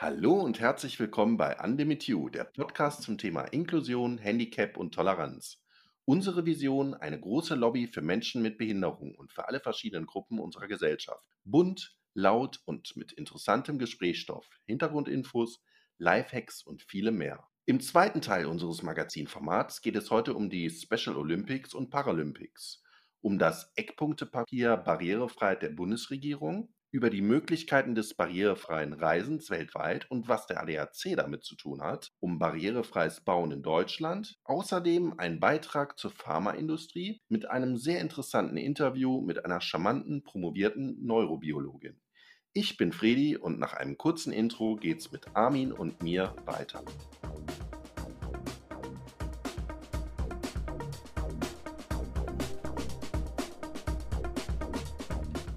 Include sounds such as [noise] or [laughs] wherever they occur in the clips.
Hallo und herzlich willkommen bei Undemit You, der Podcast zum Thema Inklusion, Handicap und Toleranz. Unsere Vision, eine große Lobby für Menschen mit Behinderung und für alle verschiedenen Gruppen unserer Gesellschaft. Bunt, laut und mit interessantem Gesprächsstoff, Hintergrundinfos, Lifehacks und viele mehr. Im zweiten Teil unseres Magazinformats geht es heute um die Special Olympics und Paralympics, um das Eckpunktepapier Barrierefreiheit der Bundesregierung, über die Möglichkeiten des barrierefreien Reisens weltweit und was der ADAC damit zu tun hat, um barrierefreies Bauen in Deutschland, außerdem ein Beitrag zur Pharmaindustrie mit einem sehr interessanten Interview mit einer charmanten promovierten Neurobiologin. Ich bin Fredi und nach einem kurzen Intro geht's mit Armin und mir weiter.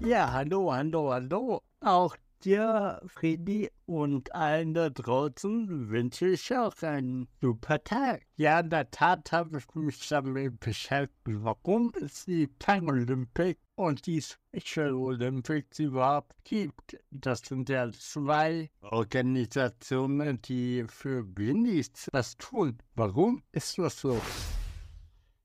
Ja, hallo, hallo, hallo. Auch dir, Friedi, und allen da draußen wünsche ich auch einen super Tag. Ja, in der Tat habe ich mich damit beschäftigt, warum es die Paralympics und die Special Olympics überhaupt gibt. Das sind ja zwei Organisationen, die für Blinis was tun. Warum ist das so?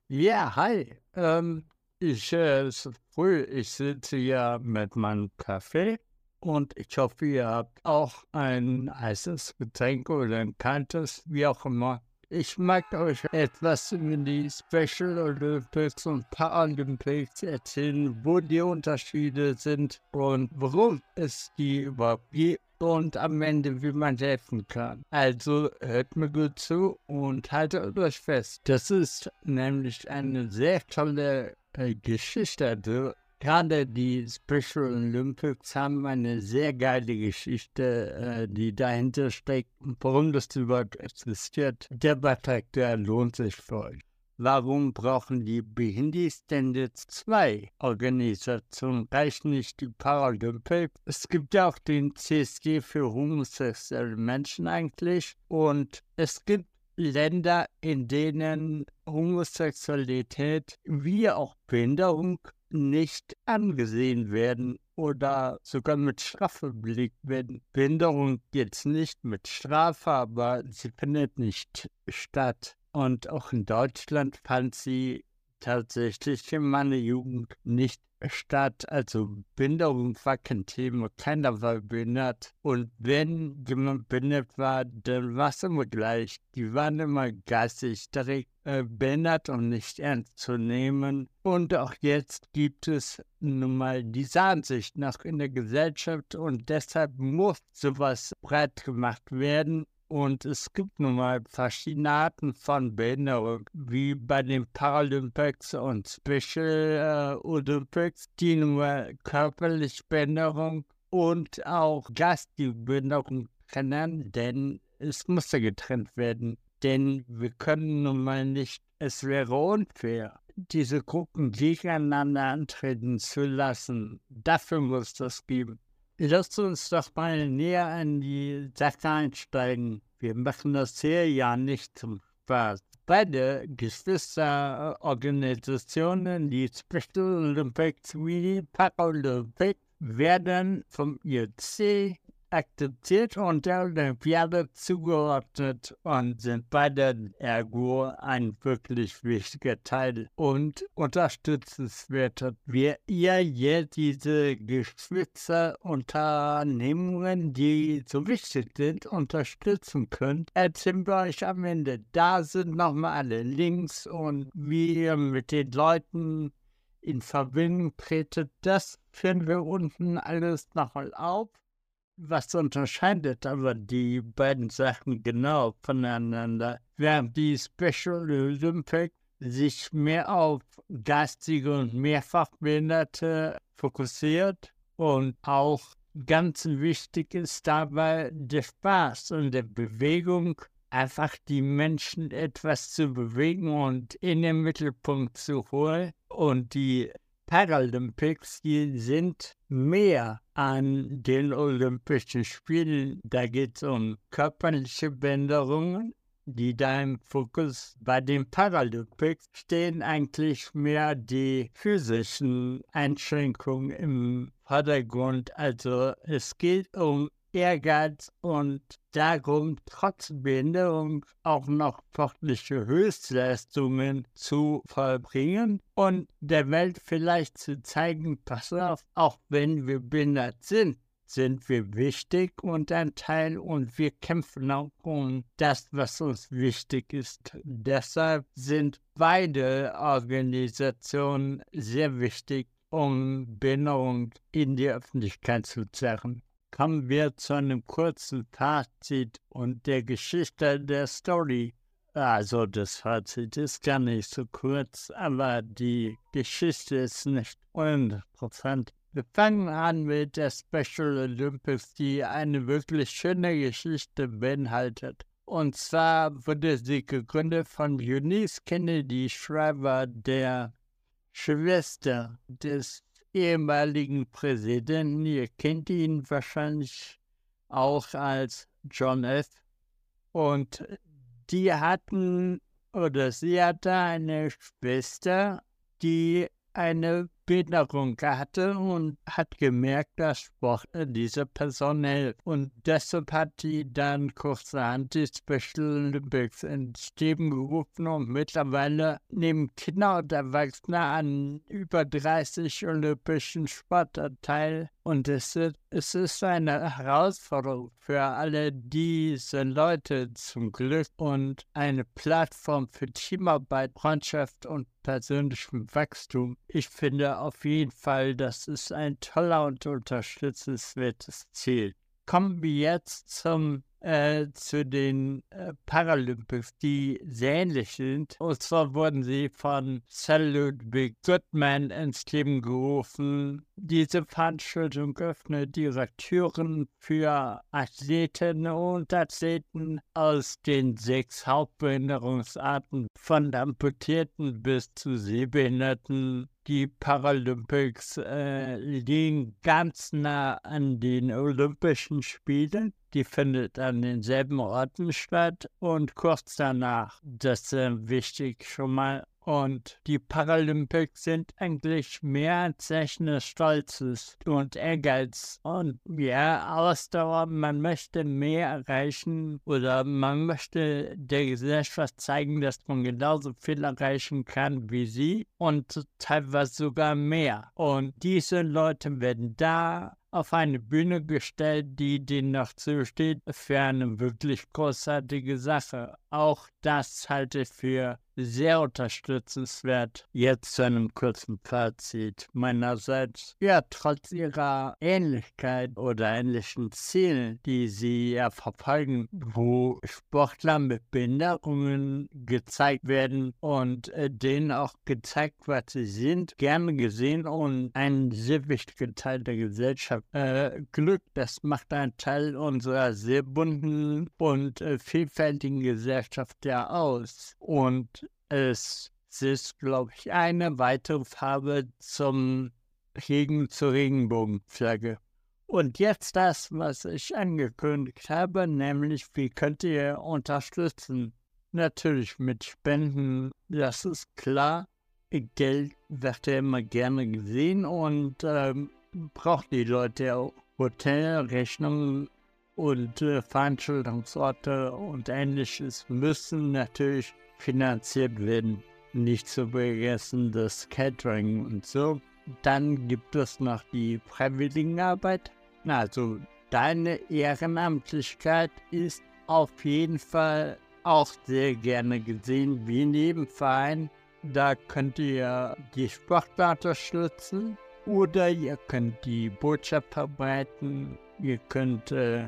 Ja, hi. Ähm, ich äh, ist früh, ich sitze ja mit meinem Kaffee und ich hoffe, ihr habt auch ein heißes Getränk oder ein kaltes, wie auch immer. Ich mag euch etwas über die Special Olympics und Paralympics erzählen, wo die Unterschiede sind und warum es die überhaupt gibt und am Ende, wie man helfen kann. Also hört mir gut zu und haltet euch fest. Das ist nämlich eine sehr tolle äh, Geschichte. Also, gerade die Special Olympics haben eine sehr geile Geschichte, äh, die dahinter steckt warum das überhaupt existiert. Der Beitrag, der lohnt sich für euch. Warum brauchen die Behindis denn jetzt zwei Organisationen? Reichen nicht die Paralympics? Es gibt ja auch den CSD für homosexuelle Menschen eigentlich. Und es gibt Länder, in denen Homosexualität wie auch Behinderung nicht angesehen werden oder sogar mit Strafe belegt werden. Behinderung jetzt nicht mit Strafe, aber sie findet nicht statt. Und auch in Deutschland fand sie tatsächlich in meiner Jugend nicht statt. Also Behinderung war kein Thema, keiner war behindert. Und wenn jemand behindert war, dann war es immer gleich. Die waren immer geistig direkt äh, behindert und nicht ernst zu nehmen. Und auch jetzt gibt es nun mal diese Ansicht nach in der Gesellschaft und deshalb muss sowas breit gemacht werden. Und es gibt nun mal verschiedene Arten von Behinderung, wie bei den Paralympics und Special äh, Olympics, die nun mal körperliche Behinderung und auch geistige Behinderung trennen, denn es muss ja getrennt werden. Denn wir können nun mal nicht, es wäre unfair, diese Gruppen gegeneinander antreten zu lassen. Dafür muss das geben. Lasst uns doch mal näher an die Sache einsteigen. Wir machen das hier ja nicht zum Spaß. Beide Geschwisterorganisationen, die Special Olympics wie die Paralympics, werden vom IOC akzeptiert und der Olympiade zugeordnet und sind bei der Ergo ein wirklich wichtiger Teil und unterstützenswert. Wir ihr jetzt diese Geschwisterunternehmungen, die so wichtig sind, unterstützen könnt, erzählen wir euch am Ende. Da sind nochmal alle Links und wie ihr mit den Leuten in Verbindung tretet, das führen wir unten alles nochmal auf. Was unterscheidet aber die beiden Sachen genau voneinander? Während die Special Olympics sich mehr auf geistige und Mehrfachbehinderte fokussiert und auch ganz wichtig ist dabei der Spaß und der Bewegung, einfach die Menschen etwas zu bewegen und in den Mittelpunkt zu holen und die Paralympics, die sind mehr an den Olympischen Spielen. Da geht es um körperliche Behinderungen, die da im Fokus bei den Paralympics stehen eigentlich mehr die physischen Einschränkungen im Vordergrund. Also es geht um Ehrgeiz und darum, trotz Behinderung auch noch sportliche Höchstleistungen zu vollbringen und der Welt vielleicht zu zeigen, pass auf, auch wenn wir behindert sind, sind wir wichtig und ein Teil und wir kämpfen auch um das, was uns wichtig ist. Deshalb sind beide Organisationen sehr wichtig, um Behinderung in die Öffentlichkeit zu zerren. Kommen wir zu einem kurzen Fazit und der Geschichte der Story. Also das Fazit ist gar nicht so kurz, aber die Geschichte ist nicht uninteressant. Wir fangen an mit der Special Olympics, die eine wirklich schöne Geschichte beinhaltet. Und zwar wurde sie gegründet von Eunice Kennedy Shriver, der Schwester des ehemaligen Präsidenten. Ihr kennt ihn wahrscheinlich auch als John F. Und die hatten oder sie hatte eine Schwester, die eine Behinderung hatte und hat gemerkt, dass Sport dieser Person hilft. Und deshalb hat die dann kurzerhand die Special Olympics ins Leben gerufen und mittlerweile nehmen Kinder und Erwachsene an über 30 olympischen Sportarten teil. Und es ist, es ist eine Herausforderung für alle diese Leute zum Glück und eine Plattform für Teamarbeit, Freundschaft und persönlichem Wachstum. Ich finde auf jeden Fall, das ist ein toller und unterstützenswertes Ziel. Kommen wir jetzt zum äh, zu den äh, Paralympics, die sehr ähnlich sind. Und zwar wurden sie von Sir Ludwig Goodman ins Leben gerufen. Diese Veranstaltung öffnet ihre Türen für Athletinnen und Athleten aus den sechs Hauptbehinderungsarten, von Amputierten bis zu Sehbehinderten die Paralympics äh, liegen ganz nah an den Olympischen Spielen. Die findet an denselben Orten statt und kurz danach. Das ist äh, wichtig schon mal und die Paralympics sind eigentlich mehr ein Zeichen des Stolzes und Ehrgeiz und ja, Ausdauer. Man möchte mehr erreichen oder man möchte der Gesellschaft zeigen, dass man genauso viel erreichen kann wie sie und teilweise sogar mehr. Und diese Leute werden da auf eine Bühne gestellt, die denen noch zusteht, für eine wirklich großartige Sache. Auch das halte ich für sehr unterstützenswert. Jetzt zu einem kurzen Fazit meinerseits. Ja, trotz ihrer Ähnlichkeit oder ähnlichen Zielen, die sie ja verfolgen, wo Sportler mit Behinderungen gezeigt werden und äh, denen auch gezeigt, was sie sind, gerne gesehen und ein sehr wichtiger Teil der Gesellschaft. Äh, Glück, das macht ein Teil unserer sehr bunten und äh, vielfältigen Gesellschaft ja aus. Und es ist, glaube ich, eine weitere Farbe zum Regen zur Regenbogenflagge. Und jetzt das, was ich angekündigt habe, nämlich wie könnt ihr unterstützen? Natürlich mit Spenden, das ist klar. Geld wird ja immer gerne gesehen und ähm, braucht die Leute. Hotelrechnungen und äh, Veranstaltungsorte und ähnliches müssen natürlich finanziert werden. Nicht zu vergessen das Catering und so. Dann gibt es noch die Freiwilligenarbeit. Also deine Ehrenamtlichkeit ist auf jeden Fall auch sehr gerne gesehen wie Nebenverein. Da könnt ihr die Sportler unterstützen oder ihr könnt die Botschaft verbreiten. Ihr könnt äh,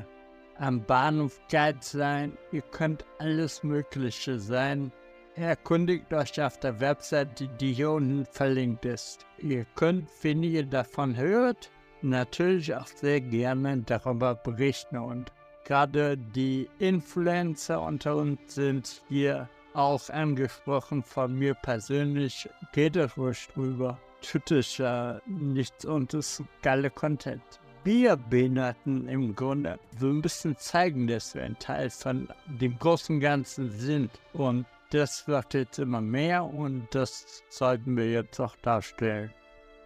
am Bahnhof Guide sein. Ihr könnt alles Mögliche sein. Erkundigt euch auf der Website, die hier unten verlinkt ist. Ihr könnt, wenn ihr davon hört, natürlich auch sehr gerne darüber berichten. Und gerade die Influencer unter uns sind hier auch angesprochen von mir persönlich. Geht ruhig drüber. Ja nichts und ist geile Content. Wir Behinderten im Grunde so ein bisschen zeigen, dass wir ein Teil von dem großen Ganzen sind. Und das wird jetzt immer mehr und das sollten wir jetzt auch darstellen.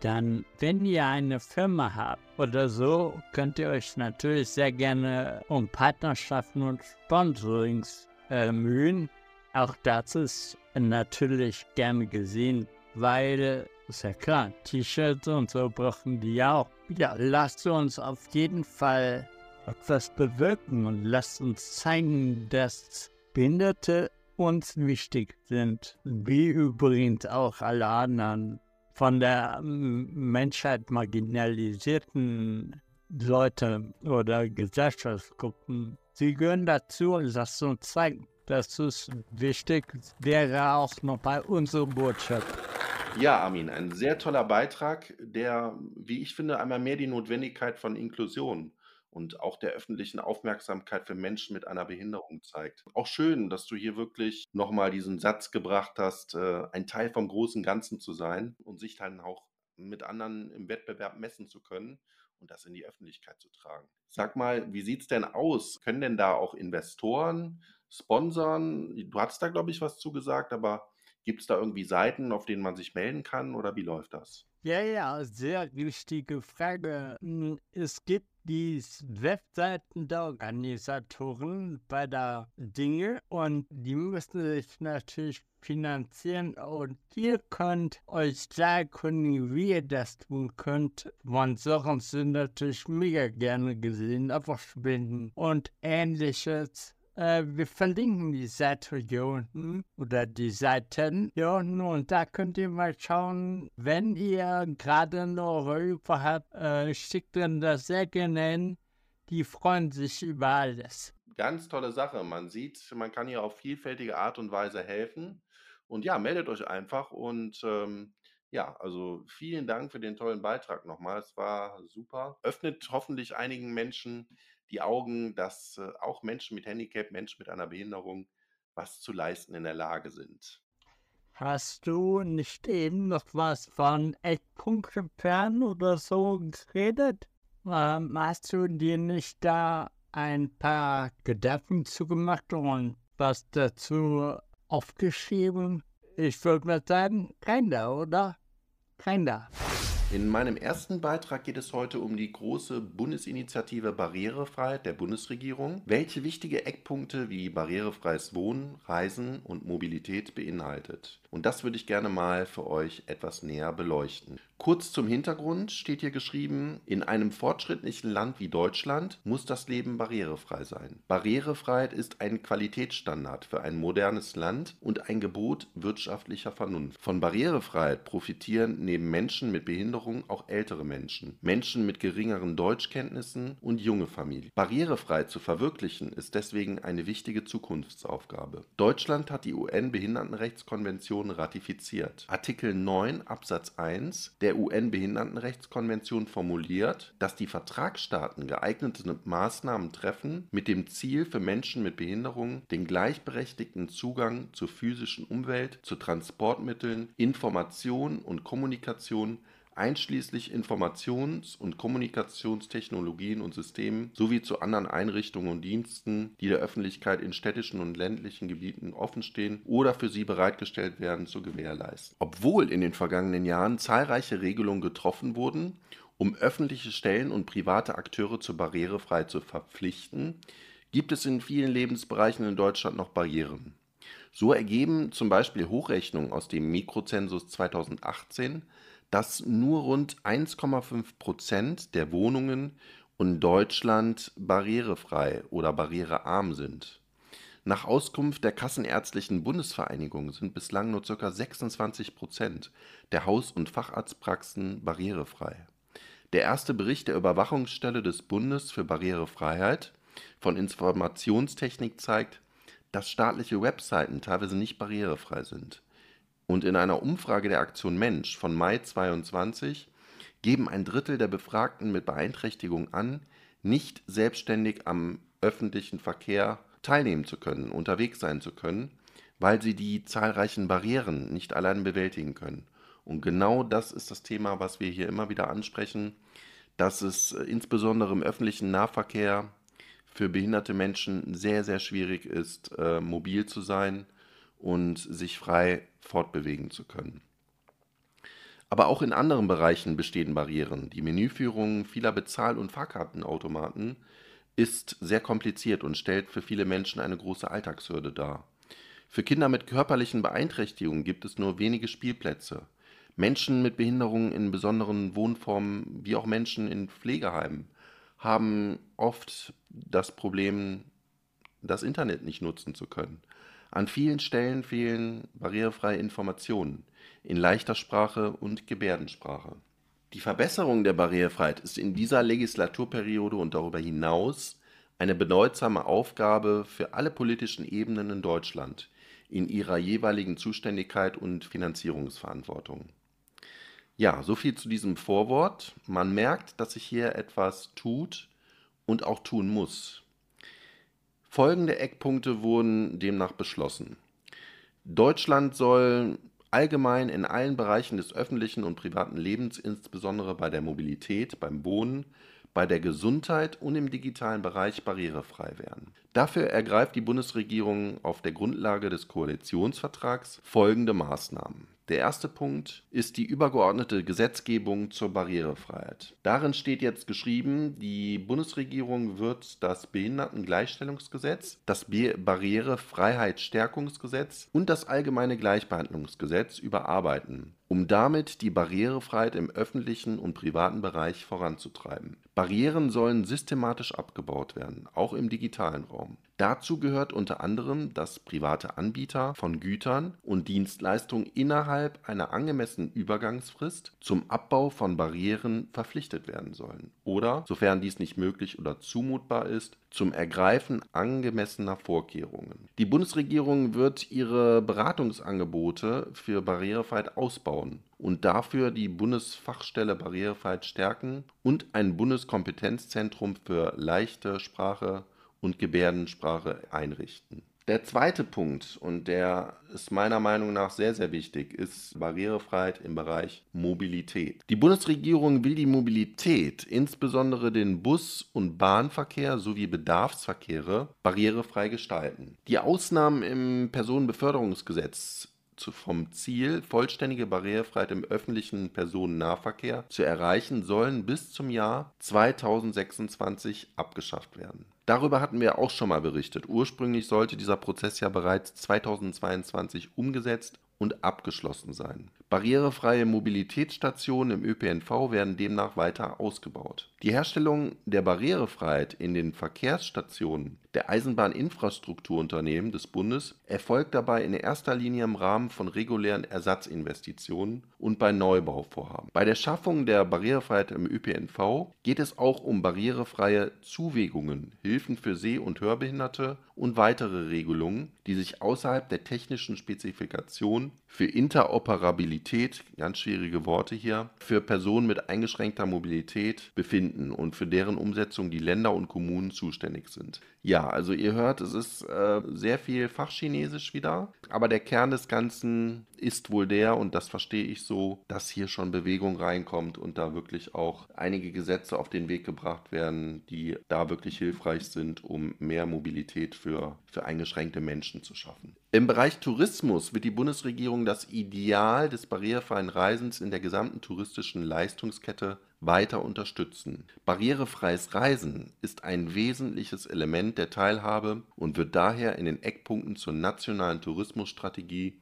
dann, wenn ihr eine Firma habt oder so, könnt ihr euch natürlich sehr gerne um Partnerschaften und Sponsorings äh, mühen. Auch das ist natürlich gerne gesehen, weil, ist ja klar, T-Shirts und so brauchen die auch. Ja, lasst uns auf jeden Fall etwas bewirken und lasst uns zeigen, dass Behinderte uns wichtig sind, wie übrigens auch alle anderen von der Menschheit marginalisierten Leute oder Gesellschaftsgruppen. Sie gehören dazu und lasst uns zeigen. Das ist wichtig, wäre auch nochmal unsere Botschaft. Ja, Armin, ein sehr toller Beitrag, der, wie ich finde, einmal mehr die Notwendigkeit von Inklusion und auch der öffentlichen Aufmerksamkeit für Menschen mit einer Behinderung zeigt. Auch schön, dass du hier wirklich nochmal diesen Satz gebracht hast, äh, ein Teil vom großen Ganzen zu sein und sich dann auch mit anderen im Wettbewerb messen zu können und das in die Öffentlichkeit zu tragen. Sag mal, wie sieht es denn aus? Können denn da auch Investoren sponsern? Du hattest da, glaube ich, was zugesagt, aber gibt es da irgendwie Seiten, auf denen man sich melden kann oder wie läuft das? Ja, ja, sehr wichtige Frage. Hm, es gibt die Webseiten der Organisatoren bei der Dinge und die müssen sich natürlich finanzieren und ihr könnt euch da erkundigen, wie ihr das tun könnt. Sponsoren sind natürlich mega gerne gesehen, aber Spenden und ähnliches. Äh, wir verlinken die Seite hier unten oder die Seiten hier unten und da könnt ihr mal schauen, wenn ihr gerade noch Hilfe habt, äh, schickt dann das sehr gerne hin. Die freuen sich über alles. Ganz tolle Sache. Man sieht, man kann hier auf vielfältige Art und Weise helfen. Und ja, meldet euch einfach und ähm, ja, also vielen Dank für den tollen Beitrag nochmal. Es war super. Öffnet hoffentlich einigen Menschen die Augen, dass äh, auch Menschen mit Handicap, Menschen mit einer Behinderung was zu leisten in der Lage sind. Hast du nicht eben noch was von Eckpunkten oder so geredet? Ähm, hast du dir nicht da ein paar Gedanken zugemacht und was dazu aufgeschrieben? Ich würde mal sagen, keiner, oder? Keiner. In meinem ersten Beitrag geht es heute um die große Bundesinitiative Barrierefreiheit der Bundesregierung, welche wichtige Eckpunkte wie barrierefreies Wohnen, Reisen und Mobilität beinhaltet. Und das würde ich gerne mal für euch etwas näher beleuchten. Kurz zum Hintergrund steht hier geschrieben, in einem fortschrittlichen Land wie Deutschland muss das Leben barrierefrei sein. Barrierefreiheit ist ein Qualitätsstandard für ein modernes Land und ein Gebot wirtschaftlicher Vernunft. Von Barrierefreiheit profitieren neben Menschen mit Behinderung auch ältere Menschen, Menschen mit geringeren Deutschkenntnissen und junge Familien. Barrierefrei zu verwirklichen ist deswegen eine wichtige Zukunftsaufgabe. Deutschland hat die UN-Behindertenrechtskonvention ratifiziert. Artikel 9 Absatz 1 der UN-Behindertenrechtskonvention formuliert, dass die Vertragsstaaten geeignete Maßnahmen treffen, mit dem Ziel, für Menschen mit Behinderungen den gleichberechtigten Zugang zur physischen Umwelt, zu Transportmitteln, Information und Kommunikation einschließlich Informations- und Kommunikationstechnologien und Systemen sowie zu anderen Einrichtungen und Diensten, die der Öffentlichkeit in städtischen und ländlichen Gebieten offenstehen oder für sie bereitgestellt werden, zu gewährleisten. Obwohl in den vergangenen Jahren zahlreiche Regelungen getroffen wurden, um öffentliche Stellen und private Akteure zur Barrierefreiheit zu verpflichten, gibt es in vielen Lebensbereichen in Deutschland noch Barrieren. So ergeben zum Beispiel Hochrechnungen aus dem Mikrozensus 2018, dass nur rund 1,5 Prozent der Wohnungen in Deutschland barrierefrei oder barrierearm sind. Nach Auskunft der Kassenärztlichen Bundesvereinigung sind bislang nur ca. 26 Prozent der Haus- und Facharztpraxen barrierefrei. Der erste Bericht der Überwachungsstelle des Bundes für Barrierefreiheit von Informationstechnik zeigt, dass staatliche Webseiten teilweise nicht barrierefrei sind. Und in einer Umfrage der Aktion Mensch von Mai 2022 geben ein Drittel der Befragten mit Beeinträchtigung an, nicht selbstständig am öffentlichen Verkehr teilnehmen zu können, unterwegs sein zu können, weil sie die zahlreichen Barrieren nicht allein bewältigen können. Und genau das ist das Thema, was wir hier immer wieder ansprechen, dass es äh, insbesondere im öffentlichen Nahverkehr für behinderte Menschen sehr, sehr schwierig ist, äh, mobil zu sein und sich frei fortbewegen zu können. Aber auch in anderen Bereichen bestehen Barrieren. Die Menüführung vieler Bezahl- und Fahrkartenautomaten ist sehr kompliziert und stellt für viele Menschen eine große Alltagshürde dar. Für Kinder mit körperlichen Beeinträchtigungen gibt es nur wenige Spielplätze. Menschen mit Behinderungen in besonderen Wohnformen wie auch Menschen in Pflegeheimen haben oft das Problem, das Internet nicht nutzen zu können. An vielen Stellen fehlen barrierefreie Informationen in leichter Sprache und Gebärdensprache. Die Verbesserung der Barrierefreiheit ist in dieser Legislaturperiode und darüber hinaus eine bedeutsame Aufgabe für alle politischen Ebenen in Deutschland in ihrer jeweiligen Zuständigkeit und Finanzierungsverantwortung. Ja, so viel zu diesem Vorwort. Man merkt, dass sich hier etwas tut und auch tun muss. Folgende Eckpunkte wurden demnach beschlossen. Deutschland soll allgemein in allen Bereichen des öffentlichen und privaten Lebens, insbesondere bei der Mobilität, beim Wohnen, bei der Gesundheit und im digitalen Bereich barrierefrei werden. Dafür ergreift die Bundesregierung auf der Grundlage des Koalitionsvertrags folgende Maßnahmen. Der erste Punkt ist die übergeordnete Gesetzgebung zur Barrierefreiheit. Darin steht jetzt geschrieben, die Bundesregierung wird das Behindertengleichstellungsgesetz, das Barrierefreiheitsstärkungsgesetz und das Allgemeine Gleichbehandlungsgesetz überarbeiten um damit die Barrierefreiheit im öffentlichen und privaten Bereich voranzutreiben. Barrieren sollen systematisch abgebaut werden, auch im digitalen Raum. Dazu gehört unter anderem, dass private Anbieter von Gütern und Dienstleistungen innerhalb einer angemessenen Übergangsfrist zum Abbau von Barrieren verpflichtet werden sollen oder, sofern dies nicht möglich oder zumutbar ist, zum Ergreifen angemessener Vorkehrungen. Die Bundesregierung wird ihre Beratungsangebote für Barrierefreiheit ausbauen und dafür die Bundesfachstelle Barrierefreiheit stärken und ein Bundeskompetenzzentrum für leichte Sprache und Gebärdensprache einrichten. Der zweite Punkt, und der ist meiner Meinung nach sehr, sehr wichtig, ist Barrierefreiheit im Bereich Mobilität. Die Bundesregierung will die Mobilität, insbesondere den Bus- und Bahnverkehr sowie Bedarfsverkehre, barrierefrei gestalten. Die Ausnahmen im Personenbeförderungsgesetz vom Ziel, vollständige Barrierefreiheit im öffentlichen Personennahverkehr zu erreichen, sollen bis zum Jahr 2026 abgeschafft werden. Darüber hatten wir auch schon mal berichtet. Ursprünglich sollte dieser Prozess ja bereits 2022 umgesetzt und abgeschlossen sein. Barrierefreie Mobilitätsstationen im ÖPNV werden demnach weiter ausgebaut. Die Herstellung der Barrierefreiheit in den Verkehrsstationen der Eisenbahninfrastrukturunternehmen des Bundes erfolgt dabei in erster Linie im Rahmen von regulären Ersatzinvestitionen und bei Neubauvorhaben. Bei der Schaffung der Barrierefreiheit im ÖPNV geht es auch um barrierefreie Zuwegungen, Hilfen für Seh- und Hörbehinderte und weitere Regelungen, die sich außerhalb der technischen Spezifikation für Interoperabilität, ganz schwierige Worte hier, für Personen mit eingeschränkter Mobilität befinden und für deren Umsetzung die Länder und Kommunen zuständig sind. Ja, also ihr hört, es ist äh, sehr viel Fachchinesisch wieder, aber der Kern des Ganzen ist wohl der, und das verstehe ich so, dass hier schon Bewegung reinkommt und da wirklich auch einige Gesetze auf den Weg gebracht werden, die da wirklich hilfreich sind, um mehr Mobilität für, für eingeschränkte Menschen zu schaffen. Im Bereich Tourismus wird die Bundesregierung das Ideal des barrierefreien Reisens in der gesamten touristischen Leistungskette weiter unterstützen. Barrierefreies Reisen ist ein wesentliches Element der Teilhabe und wird daher in den Eckpunkten zur nationalen Tourismusstrategie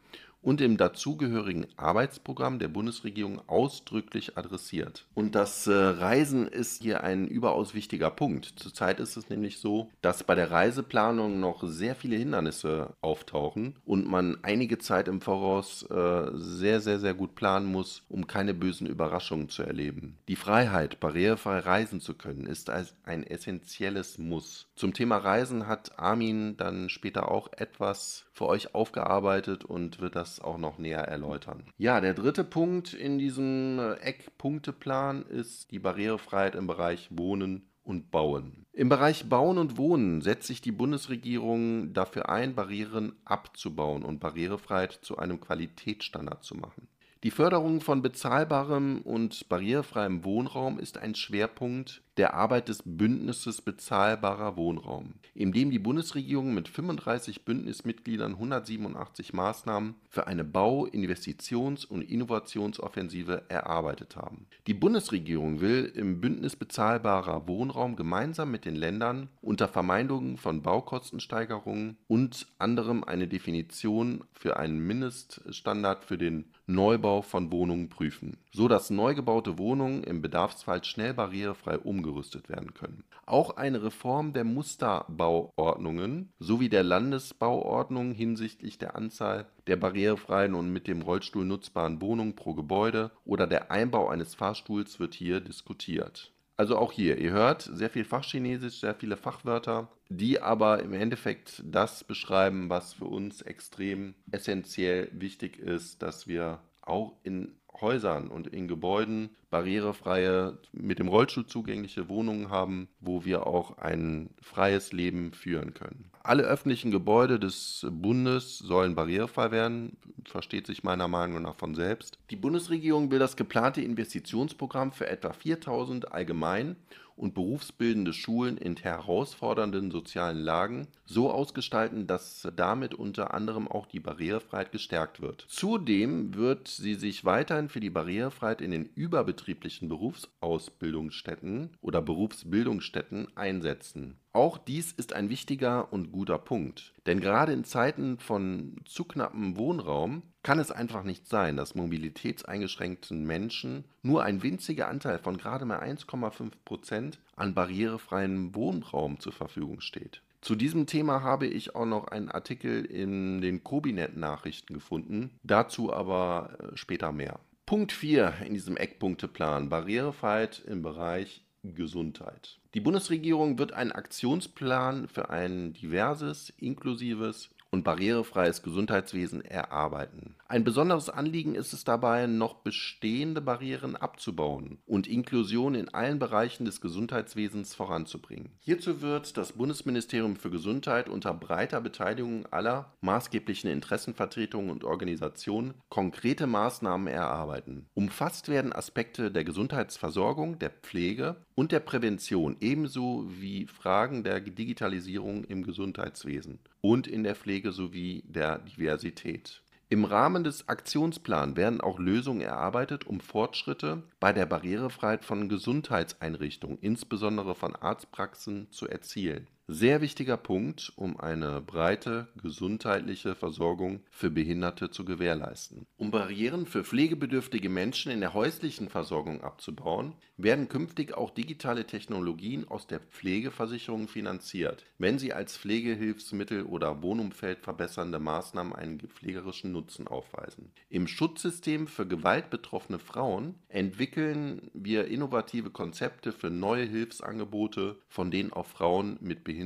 und im dazugehörigen Arbeitsprogramm der Bundesregierung ausdrücklich adressiert. Und das äh, Reisen ist hier ein überaus wichtiger Punkt. Zurzeit ist es nämlich so, dass bei der Reiseplanung noch sehr viele Hindernisse auftauchen und man einige Zeit im Voraus äh, sehr, sehr, sehr gut planen muss, um keine bösen Überraschungen zu erleben. Die Freiheit, barrierefrei reisen zu können, ist als ein essentielles Muss. Zum Thema Reisen hat Armin dann später auch etwas für euch aufgearbeitet und wird das auch noch näher erläutern. Ja, der dritte Punkt in diesem äh, Eckpunkteplan ist die Barrierefreiheit im Bereich Wohnen und Bauen. Im Bereich Bauen und Wohnen setzt sich die Bundesregierung dafür ein, Barrieren abzubauen und Barrierefreiheit zu einem Qualitätsstandard zu machen. Die Förderung von bezahlbarem und barrierefreiem Wohnraum ist ein Schwerpunkt der Arbeit des Bündnisses Bezahlbarer Wohnraum, in dem die Bundesregierung mit 35 Bündnismitgliedern 187 Maßnahmen für eine Bau-, Investitions- und Innovationsoffensive erarbeitet haben. Die Bundesregierung will im Bündnis Bezahlbarer Wohnraum gemeinsam mit den Ländern unter Vermeidung von Baukostensteigerungen und anderem eine Definition für einen Mindeststandard für den Neubau von Wohnungen prüfen, so dass neu gebaute Wohnungen im Bedarfsfall schnell barrierefrei umgerüstet werden können. Auch eine Reform der Musterbauordnungen sowie der Landesbauordnung hinsichtlich der Anzahl der barrierefreien und mit dem Rollstuhl nutzbaren Wohnungen pro Gebäude oder der Einbau eines Fahrstuhls wird hier diskutiert. Also auch hier, ihr hört sehr viel Fachchinesisch, sehr viele Fachwörter, die aber im Endeffekt das beschreiben, was für uns extrem essentiell wichtig ist, dass wir auch in Häusern und in Gebäuden barrierefreie, mit dem Rollstuhl zugängliche Wohnungen haben, wo wir auch ein freies Leben führen können. Alle öffentlichen Gebäude des Bundes sollen barrierefrei werden, versteht sich meiner Meinung nach von selbst. Die Bundesregierung will das geplante Investitionsprogramm für etwa 4000 allgemein und berufsbildende Schulen in herausfordernden sozialen Lagen so ausgestalten, dass damit unter anderem auch die Barrierefreiheit gestärkt wird. Zudem wird sie sich weiterhin für die Barrierefreiheit in den überbetrieblichen Berufsausbildungsstätten oder Berufsbildungsstätten einsetzen. Auch dies ist ein wichtiger und guter Punkt, denn gerade in Zeiten von zu knappem Wohnraum kann es einfach nicht sein, dass mobilitätseingeschränkten Menschen nur ein winziger Anteil von gerade mal 1,5 Prozent an barrierefreiem Wohnraum zur Verfügung steht. Zu diesem Thema habe ich auch noch einen Artikel in den Kobinet-Nachrichten gefunden, dazu aber äh, später mehr. Punkt 4 in diesem Eckpunkteplan: Barrierefreiheit im Bereich Gesundheit. Die Bundesregierung wird einen Aktionsplan für ein diverses, inklusives und barrierefreies Gesundheitswesen erarbeiten. Ein besonderes Anliegen ist es dabei, noch bestehende Barrieren abzubauen und Inklusion in allen Bereichen des Gesundheitswesens voranzubringen. Hierzu wird das Bundesministerium für Gesundheit unter breiter Beteiligung aller maßgeblichen Interessenvertretungen und Organisationen konkrete Maßnahmen erarbeiten. Umfasst werden Aspekte der Gesundheitsversorgung, der Pflege und der Prävention ebenso wie Fragen der Digitalisierung im Gesundheitswesen und in der Pflege sowie der Diversität. Im Rahmen des Aktionsplans werden auch Lösungen erarbeitet, um Fortschritte bei der Barrierefreiheit von Gesundheitseinrichtungen, insbesondere von Arztpraxen, zu erzielen sehr wichtiger Punkt, um eine breite gesundheitliche Versorgung für Behinderte zu gewährleisten. Um Barrieren für pflegebedürftige Menschen in der häuslichen Versorgung abzubauen, werden künftig auch digitale Technologien aus der Pflegeversicherung finanziert, wenn sie als Pflegehilfsmittel oder Wohnumfeld verbessernde Maßnahmen einen pflegerischen Nutzen aufweisen. Im Schutzsystem für gewaltbetroffene Frauen entwickeln wir innovative Konzepte für neue Hilfsangebote, von denen auch Frauen mit Behinderung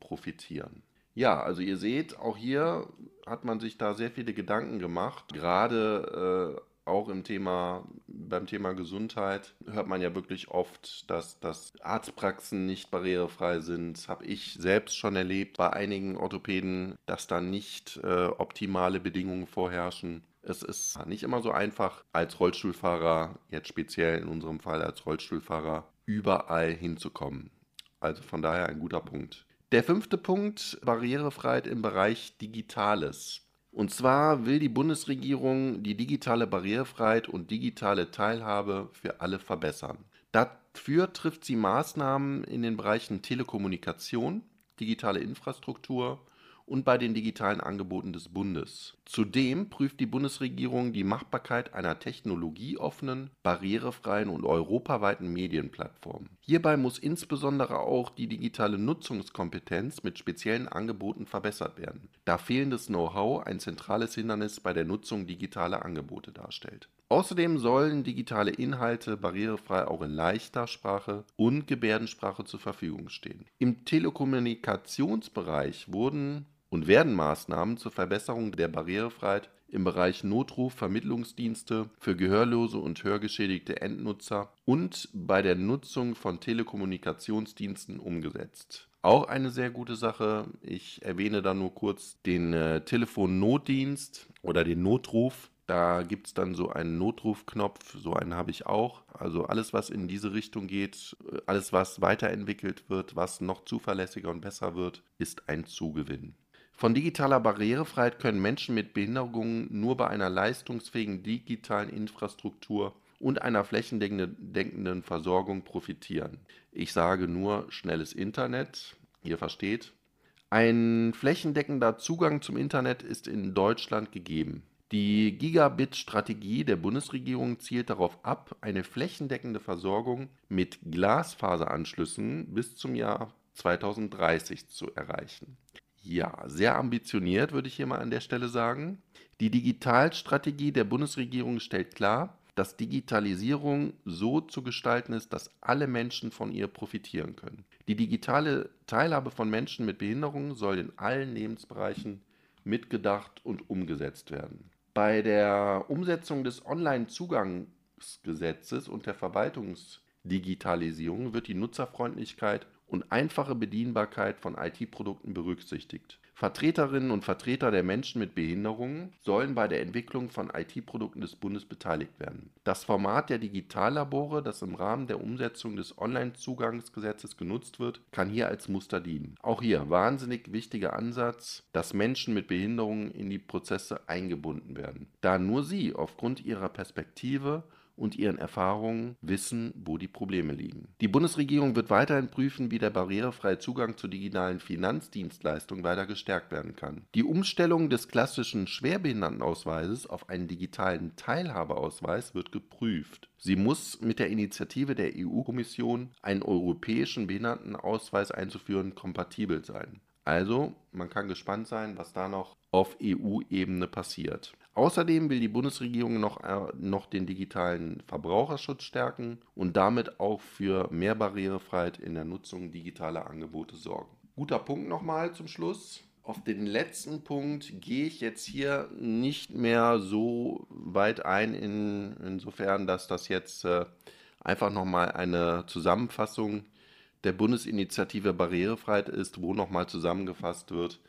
profitieren. Ja, also ihr seht, auch hier hat man sich da sehr viele Gedanken gemacht. Gerade äh, auch im Thema, beim Thema Gesundheit hört man ja wirklich oft, dass, dass Arztpraxen nicht barrierefrei sind. Habe ich selbst schon erlebt bei einigen Orthopäden, dass da nicht äh, optimale Bedingungen vorherrschen. Es ist nicht immer so einfach, als Rollstuhlfahrer, jetzt speziell in unserem Fall als Rollstuhlfahrer, überall hinzukommen. Also von daher ein guter Punkt. Der fünfte Punkt, Barrierefreiheit im Bereich Digitales. Und zwar will die Bundesregierung die digitale Barrierefreiheit und digitale Teilhabe für alle verbessern. Dafür trifft sie Maßnahmen in den Bereichen Telekommunikation, digitale Infrastruktur und bei den digitalen Angeboten des Bundes. Zudem prüft die Bundesregierung die Machbarkeit einer technologieoffenen, barrierefreien und europaweiten Medienplattform. Hierbei muss insbesondere auch die digitale Nutzungskompetenz mit speziellen Angeboten verbessert werden, da fehlendes Know-how ein zentrales Hindernis bei der Nutzung digitaler Angebote darstellt. Außerdem sollen digitale Inhalte barrierefrei auch in leichter Sprache und Gebärdensprache zur Verfügung stehen. Im Telekommunikationsbereich wurden und werden Maßnahmen zur Verbesserung der Barrierefreiheit im Bereich Notruf-Vermittlungsdienste für gehörlose und hörgeschädigte Endnutzer und bei der Nutzung von Telekommunikationsdiensten umgesetzt. Auch eine sehr gute Sache. Ich erwähne da nur kurz den äh, Telefonnotdienst oder den Notruf Da gibt es dann so einen Notrufknopf, so einen habe ich auch. Also alles, was in diese Richtung geht, alles, was weiterentwickelt wird, was noch zuverlässiger und besser wird, ist ein Zugewinn. Von digitaler Barrierefreiheit können Menschen mit Behinderungen nur bei einer leistungsfähigen digitalen Infrastruktur und einer flächendeckenden Versorgung profitieren. Ich sage nur schnelles Internet, ihr versteht. Ein flächendeckender Zugang zum Internet ist in Deutschland gegeben. Die Gigabit-Strategie der Bundesregierung zielt darauf ab, eine flächendeckende Versorgung mit Glasfaseranschlüssen bis zum Jahr 2030 zu erreichen. Ja, sehr ambitioniert, würde ich hier mal an der Stelle sagen. Die Digitalstrategie der Bundesregierung stellt klar, dass Digitalisierung so zu gestalten ist, dass alle Menschen von ihr profitieren können. Die digitale Teilhabe von Menschen mit Behinderungen soll in allen Lebensbereichen mitgedacht und umgesetzt werden. Bei der Umsetzung des Online-Zugangsgesetzes und der Verwaltungsdigitalisierung wird die Nutzerfreundlichkeit und einfache Bedienbarkeit von IT-Produkten berücksichtigt. Vertreterinnen und Vertreter der Menschen mit Behinderungen sollen bei der Entwicklung von IT-Produkten des Bundes beteiligt werden. Das Format der Digitallabore, das im Rahmen der Umsetzung des Online-Zugangsgesetzes genutzt wird, kann hier als Muster dienen. Auch hier wahnsinnig wichtiger Ansatz, dass Menschen mit Behinderungen in die Prozesse eingebunden werden, da nur sie aufgrund ihrer Perspektive und ihren Erfahrungen wissen, wo die Probleme liegen. Die Bundesregierung wird weiterhin prüfen, wie der barrierefreie Zugang zu digitalen Finanzdienstleistungen weiter gestärkt werden kann. Die Umstellung des klassischen Schwerbehindertenausweises auf einen digitalen Teilhabeausweis wird geprüft. Sie muss mit der Initiative der EU-Kommission, einen europäischen Behindertenausweis einzuführen, kompatibel sein. Also, man kann gespannt sein, was da noch auf EU-Ebene passiert. Außerdem will die Bundesregierung noch, äh, noch den digitalen Verbraucherschutz stärken und damit auch für mehr Barrierefreiheit in der Nutzung digitaler Angebote sorgen. Guter Punkt nochmal zum Schluss. Auf den letzten Punkt gehe ich jetzt hier nicht mehr so weit ein, in, insofern, dass das jetzt äh, einfach nochmal eine Zusammenfassung der Bundesinitiative Barrierefreiheit ist, wo nochmal zusammengefasst wird,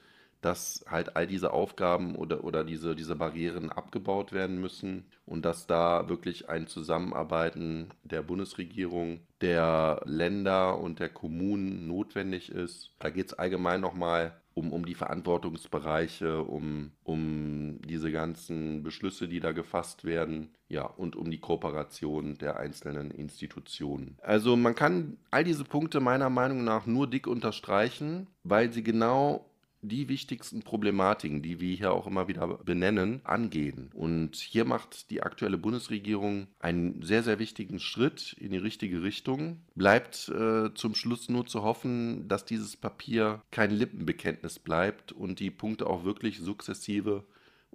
dass halt all diese Aufgaben oder, oder diese, diese Barrieren abgebaut werden müssen und dass da wirklich ein Zusammenarbeiten der Bundesregierung, der Länder und der Kommunen notwendig ist. Da geht es allgemein nochmal um, um die Verantwortungsbereiche, um, um diese ganzen Beschlüsse, die da gefasst werden, ja, und um die Kooperation der einzelnen Institutionen. Also man kann all diese Punkte meiner Meinung nach nur dick unterstreichen, weil sie genau die wichtigsten Problematiken, die wir hier auch immer wieder benennen, angehen. Und hier macht die aktuelle Bundesregierung einen sehr, sehr wichtigen Schritt in die richtige Richtung. Bleibt äh, zum Schluss nur zu hoffen, dass dieses Papier kein Lippenbekenntnis bleibt und die Punkte auch wirklich sukzessive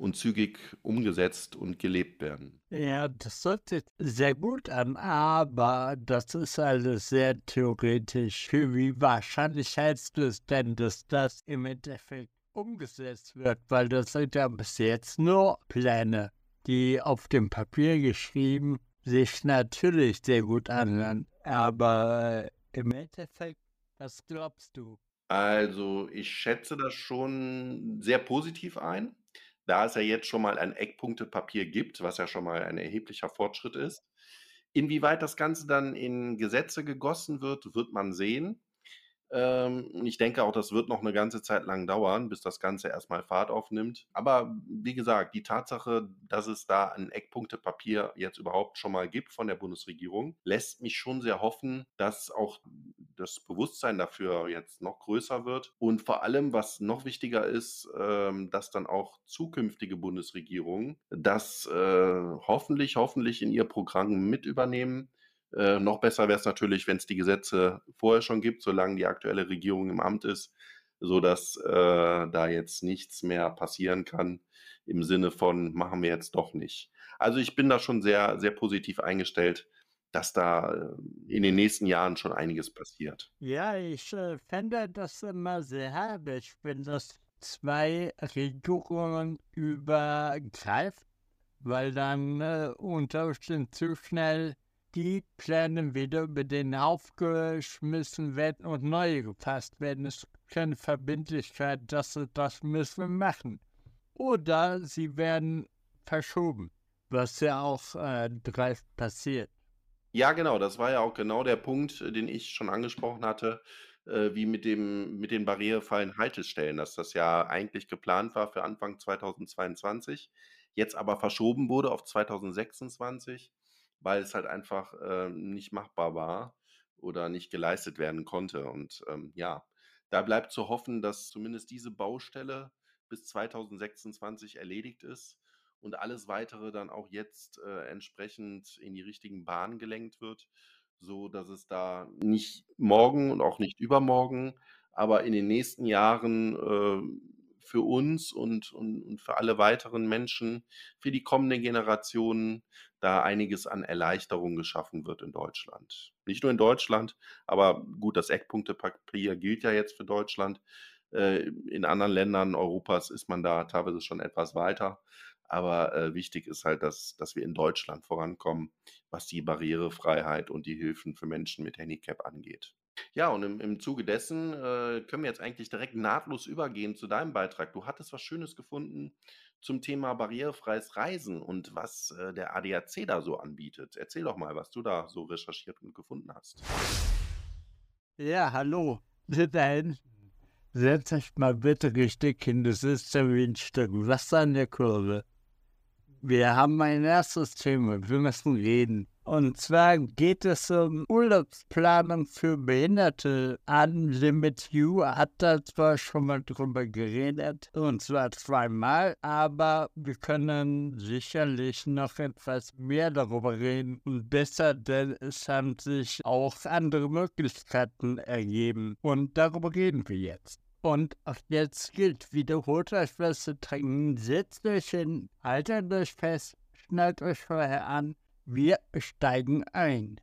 und zügig umgesetzt und gelebt werden. Ja, das hört sich sehr gut an, aber das ist alles sehr theoretisch. Wie wahrscheinlich hältst du es denn, dass das im Endeffekt umgesetzt wird? Weil das sind ja bis jetzt nur Pläne, die auf dem Papier geschrieben sich natürlich sehr gut anhören. Aber im Endeffekt, was glaubst du? Also, ich schätze das schon sehr positiv ein da es ja jetzt schon mal ein Eckpunktepapier gibt, was ja schon mal ein erheblicher Fortschritt ist. Inwieweit das Ganze dann in Gesetze gegossen wird, wird man sehen. Ähm, ich denke auch, das wird noch eine ganze Zeit lang dauern, bis das Ganze erstmal Fahrt aufnimmt. Aber wie gesagt, die Tatsache, dass es da ein Eckpunktepapier jetzt überhaupt schon mal gibt von der Bundesregierung, lässt mich schon sehr hoffen, dass auch das Bewusstsein dafür jetzt noch größer wird. Und vor allem, was noch wichtiger ist, ähm, dass dann auch zukünftige Bundesregierungen das äh, hoffentlich, hoffentlich in ihr Programm mit übernehmen äh, noch besser wäre es natürlich, wenn es die Gesetze vorher schon gibt, solange die aktuelle Regierung im Amt ist, sodass äh, da jetzt nichts mehr passieren kann im Sinne von machen wir jetzt doch nicht. Also ich bin da schon sehr, sehr positiv eingestellt, dass da äh, in den nächsten Jahren schon einiges passiert. Ja, ich äh, fände das immer sehr herrlich, wenn das zwei Regierungen übergreift, weil dann äh, unter zu schnell die Pläne wieder über den aufgeschmissen werden und neu gefasst werden. Es ist keine Verbindlichkeit, dass sie das müssen machen. Oder sie werden verschoben, was ja auch äh, dreist passiert. Ja, genau, das war ja auch genau der Punkt, äh, den ich schon angesprochen hatte, äh, wie mit dem mit den barrierefreien Haltestellen, dass das ja eigentlich geplant war für Anfang 2022, jetzt aber verschoben wurde auf 2026, weil es halt einfach, ähm, nicht machbar war oder nicht geleistet werden konnte. Und, ähm, ja, da bleibt zu hoffen, dass zumindest diese Baustelle bis 2026 erledigt ist und alles Weitere dann auch jetzt, äh, entsprechend in die richtigen Bahnen gelenkt wird, so dass es da nicht morgen und auch nicht übermorgen, aber in den nächsten Jahren, äh, für uns und und und für alle weiteren Menschen, für die kommenden Generationen da einiges an Erleichterung geschaffen wird in Deutschland. Nicht nur in Deutschland, aber gut, das Eckpunktepapier gilt ja jetzt für Deutschland. Äh, in anderen Ländern Europas ist man da teilweise schon etwas weiter. Aber äh, wichtig ist halt, dass, dass wir in Deutschland vorankommen, was die Barrierefreiheit und die Hilfen für Menschen mit Handicap angeht. Ja, und im, im Zuge dessen äh, können wir jetzt eigentlich direkt nahtlos übergehen zu deinem Beitrag. Du hattest was Schönes gefunden zum Thema barrierefreies Reisen und was äh, der ADAC da so anbietet. Erzähl doch mal, was du da so recherchiert und gefunden hast. Ja, hallo. Dann setz euch mal bitte richtig hin. Das ist ja wie ein Stück Wasser an der Kurve. Wir haben ein erstes Thema. Wir müssen reden. Und zwar geht es um Urlaubsplanung für Behinderte. Unlimited You hat da zwar schon mal drüber geredet, und zwar zweimal, aber wir können sicherlich noch etwas mehr darüber reden und besser, denn es haben sich auch andere Möglichkeiten ergeben. Und darüber reden wir jetzt. Und auch jetzt gilt, wiederholt euch was zu trinken, setzt euch hin, haltet euch fest, schnallt euch vorher an, wir steigen ein.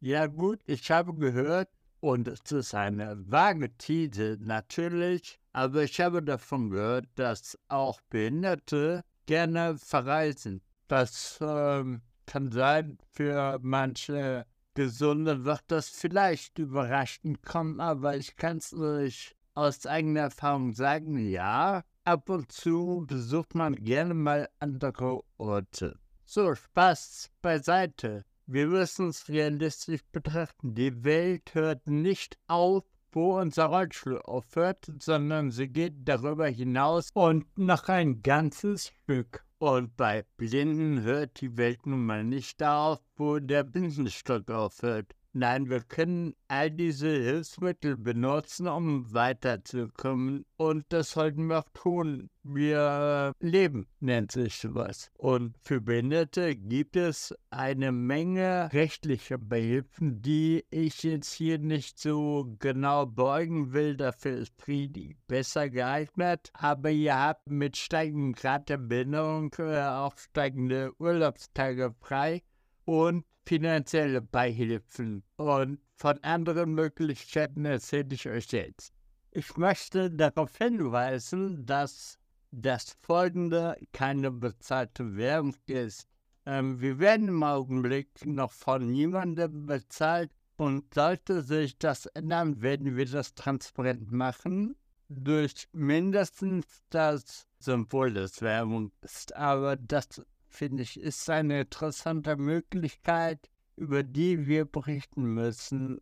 Ja gut, ich habe gehört, und es ist eine vage These natürlich, aber ich habe davon gehört, dass auch Behinderte gerne verreisen. Das ähm, kann sein für manche Gesunde wird das vielleicht überraschend kommen, aber ich kann es euch aus eigener Erfahrung sagen, ja, ab und zu besucht man gerne mal andere Orte. So, Spaß beiseite. Wir müssen es realistisch betrachten. Die Welt hört nicht auf, wo unser Rollstuhl aufhört, sondern sie geht darüber hinaus und noch ein ganzes Stück. Und bei Blinden hört die Welt nun mal nicht auf, wo der Blindenstock aufhört. Nein, wir können all diese Hilfsmittel benutzen, um weiterzukommen. Und das sollten wir auch tun. Wir leben, nennt sich sowas. Und für Behinderte gibt es eine Menge rechtlicher Behilfen, die ich jetzt hier nicht so genau beugen will. Dafür ist Friedi besser geeignet. Aber ihr habt mit steigendem Grad der Behinderung äh, auch steigende Urlaubstage frei. Und finanzielle Beihilfen und von anderen Möglichkeiten erzähle ich euch jetzt. Ich möchte darauf hinweisen, dass das folgende keine bezahlte Werbung ist. Ähm, wir werden im Augenblick noch von niemandem bezahlt und sollte sich das ändern, werden wir das transparent machen durch mindestens das Symbol des Werbung ist. Aber das finde ich, ist eine interessante Möglichkeit, über die wir berichten müssen.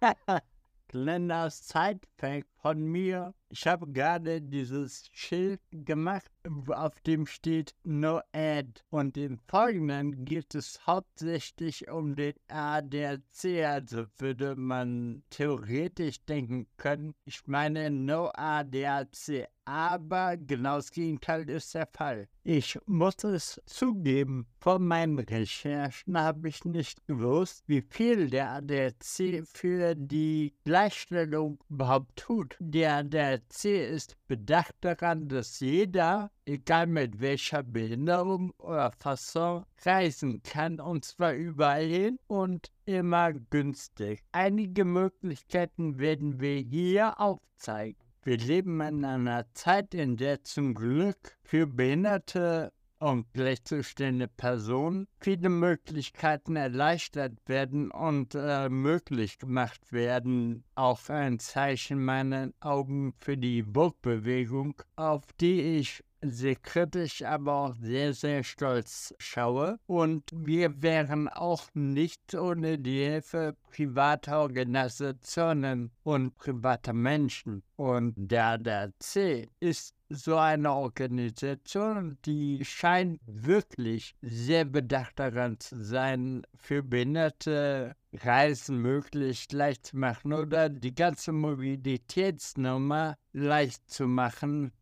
[laughs] Kleiner Sidefact von mir. Ich habe gerade dieses Schild gemacht, auf dem steht No Ad. Und im Folgenden geht es hauptsächlich um den ADAC. Also würde man theoretisch denken können, ich meine No ADAC aber genau das Gegenteil ist der Fall. Ich muss es zugeben, von meinen Recherchen habe ich nicht gewusst, wie viel der ADAC für die Gleichstellung überhaupt tut. Der ADAC ist bedacht daran, dass jeder egal mit welcher Behinderung oder Fasson, reisen kann und zwar überall hin und immer günstig. Einige Möglichkeiten werden wir hier aufzeigen. Wir leben in einer Zeit, in der zum Glück für behinderte und gleichzustehende Personen viele Möglichkeiten erleichtert werden und äh, möglich gemacht werden. Auch ein Zeichen meiner Augen für die Burgbewegung, auf die ich sehr kritisch, aber auch sehr, sehr stolz schaue. Und wir wären auch nicht ohne die Hilfe privater Organisationen und privater Menschen. Und der DRC ist so eine Organisation, die scheint wirklich sehr bedacht daran zu sein, für Behinderte Reisen möglichst leicht zu machen oder die ganze Mobilitätsnummer leicht zu machen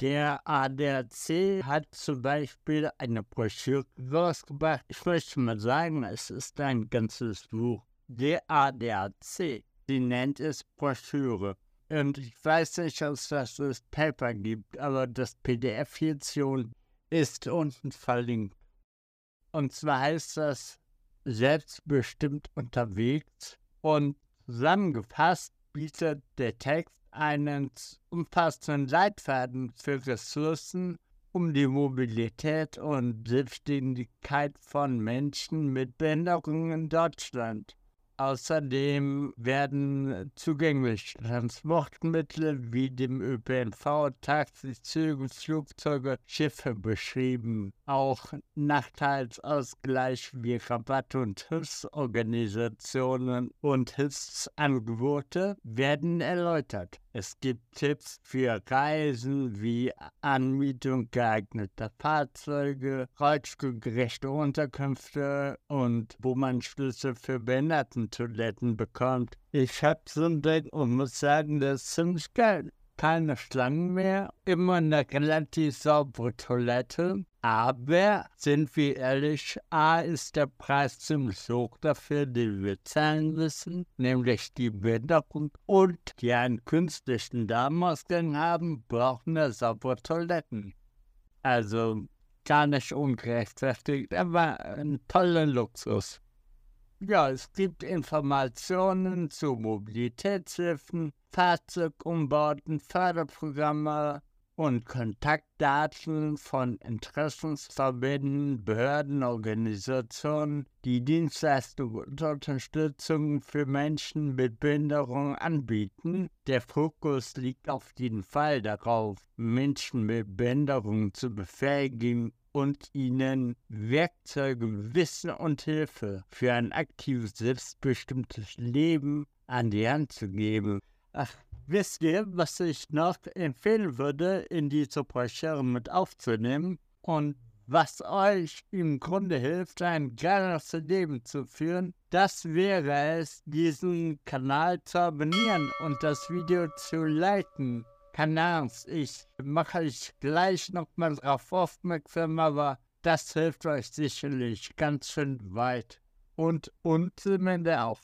der ADAC hat zum Beispiel eine Broschüre rausgebracht. Ich möchte mal sagen, es ist ein ganzes Buch. Der ADAC, sie nennt es Broschüre. Und ich weiß nicht, ob es das Paper gibt, aber das PDF hierzu ist unten verlinkt. Und zwar heißt das selbstbestimmt unterwegs und zusammengefasst bietet der Text einen umfassenden Leitfaden für Ressourcen, um die Mobilität und Selbstständigkeit von Menschen mit Behinderungen in Deutschland Außerdem werden zugängliche Transportmittel wie dem ÖPNV, Taxis, Züge, Flugzeuge, Schiffe beschrieben. Auch Nachteilsausgleich wie Rabatt- und Hilfsorganisationen und Hilfsangebote werden erläutert. Es gibt Tipps für Reisen wie Anmietung geeigneter Fahrzeuge, rollstuhlgerechte Unterkünfte und wo man Schlüssel für Behindertentoiletten bekommt. Ich habe so ein Ding und muss sagen, das ist ziemlich geil keine Schlangen mehr, immer eine relativ saubere Toilette. Aber sind wir ehrlich, A ist der Preis ziemlich hoch dafür, den wir zahlen müssen, nämlich die Behinderung und die einen künstlichen Darmausgang haben, brauchen eine saubere Toiletten. Also gar nicht ungerechtfertigt, aber ein toller Luxus. Ja, es gibt Informationen zu Mobilitätshilfen, Fahrzeugumbauten, Förderprogramme und Kontaktdaten von Interessensverbänden, Behörden, Organisationen, die Dienstleistungen und Unterstützung für Menschen mit Behinderung anbieten. Der Fokus liegt auf jeden Fall darauf, Menschen mit Behinderung zu befähigen und ihnen Werkzeuge, Wissen und Hilfe für ein aktives, selbstbestimmtes Leben an die Hand zu geben. Ach, wisst ihr, was ich noch empfehlen würde, in diese Broschüre mit aufzunehmen und was euch im Grunde hilft, ein geiles Leben zu führen, das wäre es, diesen Kanal zu abonnieren und das Video zu liken. Keine Angst, ich mache euch gleich nochmal darauf aufmerksam, aber das hilft euch sicherlich ganz schön weit. Und uns auch.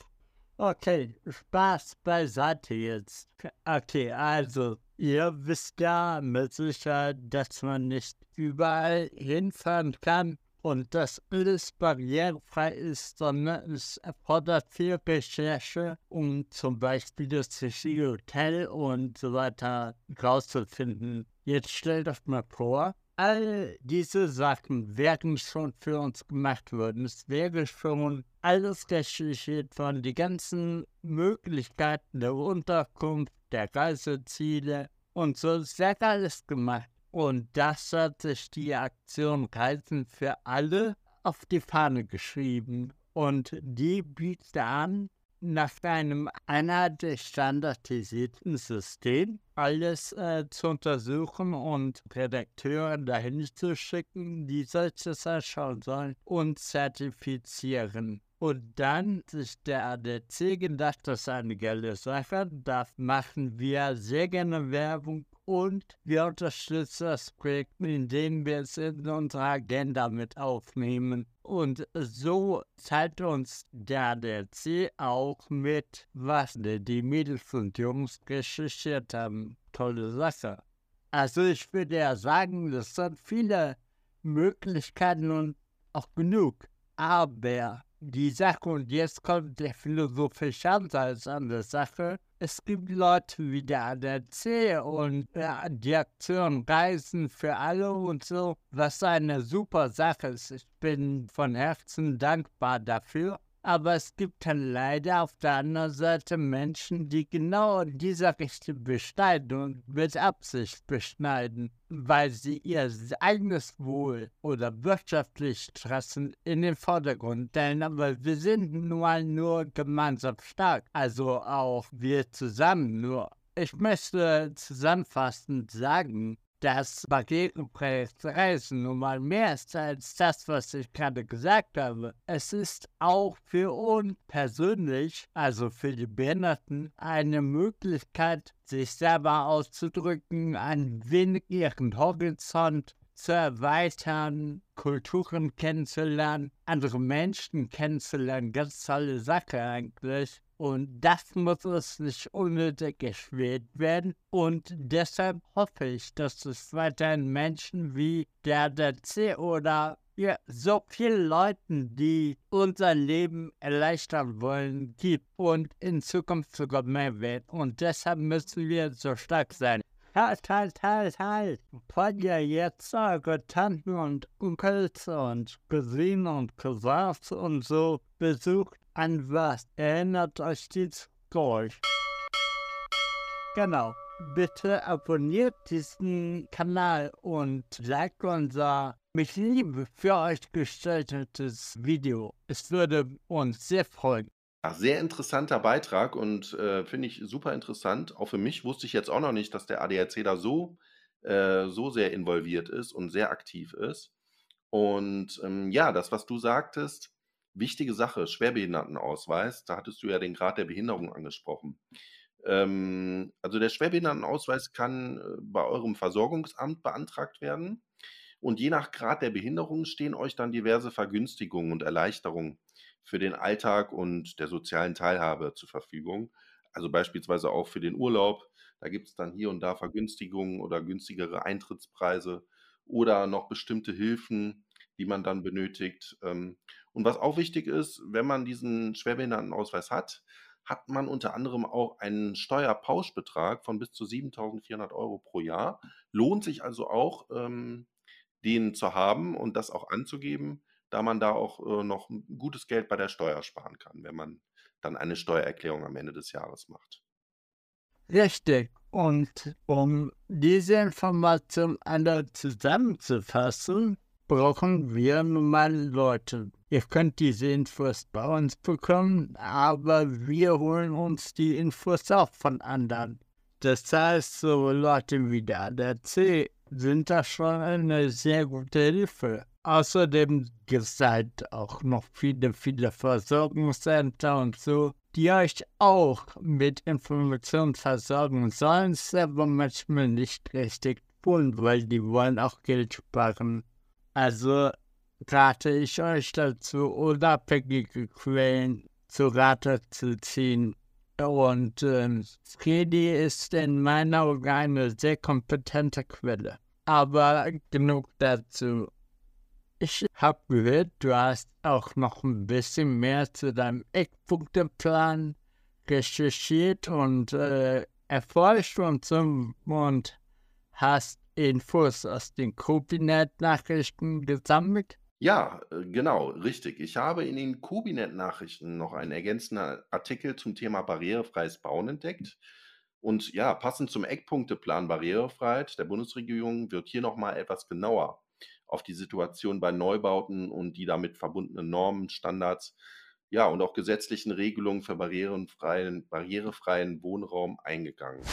Okay, Spaß beiseite jetzt. Okay, also, ihr wisst ja mit Sicherheit, dass man nicht überall hinfahren kann und dass alles barrierefrei ist, sondern es erfordert viel Recherche, um zum Beispiel das richtige Hotel und so weiter rauszufinden. Jetzt stellt euch mal vor, all diese Sachen werden schon für uns gemacht worden. Es wäre schon alles recherchiert worden, die ganzen Möglichkeiten der Unterkunft, der Reiseziele und so. Es wird alles gemacht. Und das hat sich die Aktion Reisen für alle auf die Fahne geschrieben. Und die bietet an, nach einem einheitlich standardisierten System alles äh, zu untersuchen und Redakteure dahin zu schicken, die solches anschauen sollen und zertifizieren. Und dann sich der ADC gedacht, das ist eine geile Sache, da machen wir sehr gerne Werbung und wir unterstützen das Projekt, indem wir es in unsere Agenda mit aufnehmen. Und so zeigt uns der ADC auch mit, was die Mädels und Jungs recherchiert haben. Tolle Sache. Also ich würde ja sagen, das sind viele Möglichkeiten und auch genug. Aber die Sache, und jetzt kommt der philosophische Ansatz an der Sache, es gibt Leute wie der ADAC und ja, die Aktion Reisen für alle und so, was eine super Sache ist. Ich bin von Herzen dankbar dafür. Aber es gibt dann leider auf der anderen Seite Menschen, die genau diese Richtung beschneiden und mit Absicht beschneiden, weil sie ihr eigenes Wohl oder wirtschaftliche Interessen in den Vordergrund stellen. Aber wir sind nun mal nur gemeinsam stark, also auch wir zusammen nur. Ich möchte zusammenfassend sagen, das Barrierepreisreisen nun mal mehr ist als das, was ich gerade gesagt habe. Es ist auch für uns persönlich, also für die Behinderten, eine Möglichkeit, sich selber auszudrücken, ein wenig ihren Horizont zu erweitern, Kulturen kennenzulernen, andere Menschen kennenzulernen. Ganz tolle Sache eigentlich. Und das muss uns nicht unnötig erschwert werden. Und deshalb hoffe ich, dass es weiterhin Menschen wie der DC oder ja, so viele Leuten, die unser Leben erleichtern wollen, gibt und in Zukunft sogar mehr wird. Und deshalb müssen wir so stark sein. Halt, halt, halt, halt. Wollt ihr jetzt eure Tanten und Onkels und Cousinen und Cousins und so besucht? An was erinnert euch dieses Geräusch? Genau. Bitte abonniert diesen Kanal und liked unser mit Liebe für euch gestaltetes Video. Es würde uns sehr freuen. Ach, sehr interessanter Beitrag und äh, finde ich super interessant. Auch für mich wusste ich jetzt auch noch nicht, dass der ADAC da so, äh, so sehr involviert ist und sehr aktiv ist. Und ähm, ja, das, was du sagtest, wichtige Sache, Schwerbehindertenausweis, da hattest du ja den Grad der Behinderung angesprochen. Ähm, also der Schwerbehindertenausweis kann äh, bei eurem Versorgungsamt beantragt werden. Und je nach Grad der Behinderung stehen euch dann diverse Vergünstigungen und Erleichterungen für den Alltag und der sozialen Teilhabe zur Verfügung. Also beispielsweise auch für den Urlaub. Da gibt es dann hier und da Vergünstigungen oder günstigere Eintrittspreise oder noch bestimmte Hilfen, die man dann benötigt. Ähm, und was auch wichtig ist, wenn man diesen Schwerbehindertenausweis hat, hat man unter anderem auch einen Steuerpauschbetrag von bis zu 7.400 Euro pro Jahr. Lohnt sich also auch, ähm, den zu haben und das auch anzugeben, da man da auch äh, noch gutes Geld bei der Steuer sparen kann, wenn man dann eine Steuererklärung am Ende des Jahres macht. Richtig. Und um diese Information alle zusammenzufassen, brauchen wir nun mal Leute. Ihr könnt diese Infos bei uns bekommen, aber wir holen uns die Infos auch von anderen. Das heißt, so Leute wie der ADAC sind da schon eine sehr gute Hilfe. Außerdem gibt es halt auch noch viele, viele Versorgungscenter und so, die euch auch mit Informationen versorgen sollen, es aber manchmal nicht richtig tun, weil die wollen auch Geld sparen. Also rate ich euch dazu, unabhängige Quellen zu Rate zu ziehen. Und äh, Fredi ist in meiner Augen eine sehr kompetente Quelle. Aber genug dazu. Ich habe gehört, du hast auch noch ein bisschen mehr zu deinem Eckpunkteplan recherchiert und äh, erforscht und so und hast Infos aus den Kubinet-Nachrichten gesammelt? Ja, äh, genau, richtig. Ich habe in den Kubinet-Nachrichten noch einen ergänzenden Artikel zum Thema barrierefreies Bauen entdeckt. Und ja, passend zum Eckpunkteplan Barrierefreiheit der Bundesregierung wird hier nochmal etwas genauer auf die Situation bei Neubauten und die damit verbundenen Normen, Standards, ja, und auch gesetzlichen Regelungen für barrierefreien, barrierefreien Wohnraum eingegangen.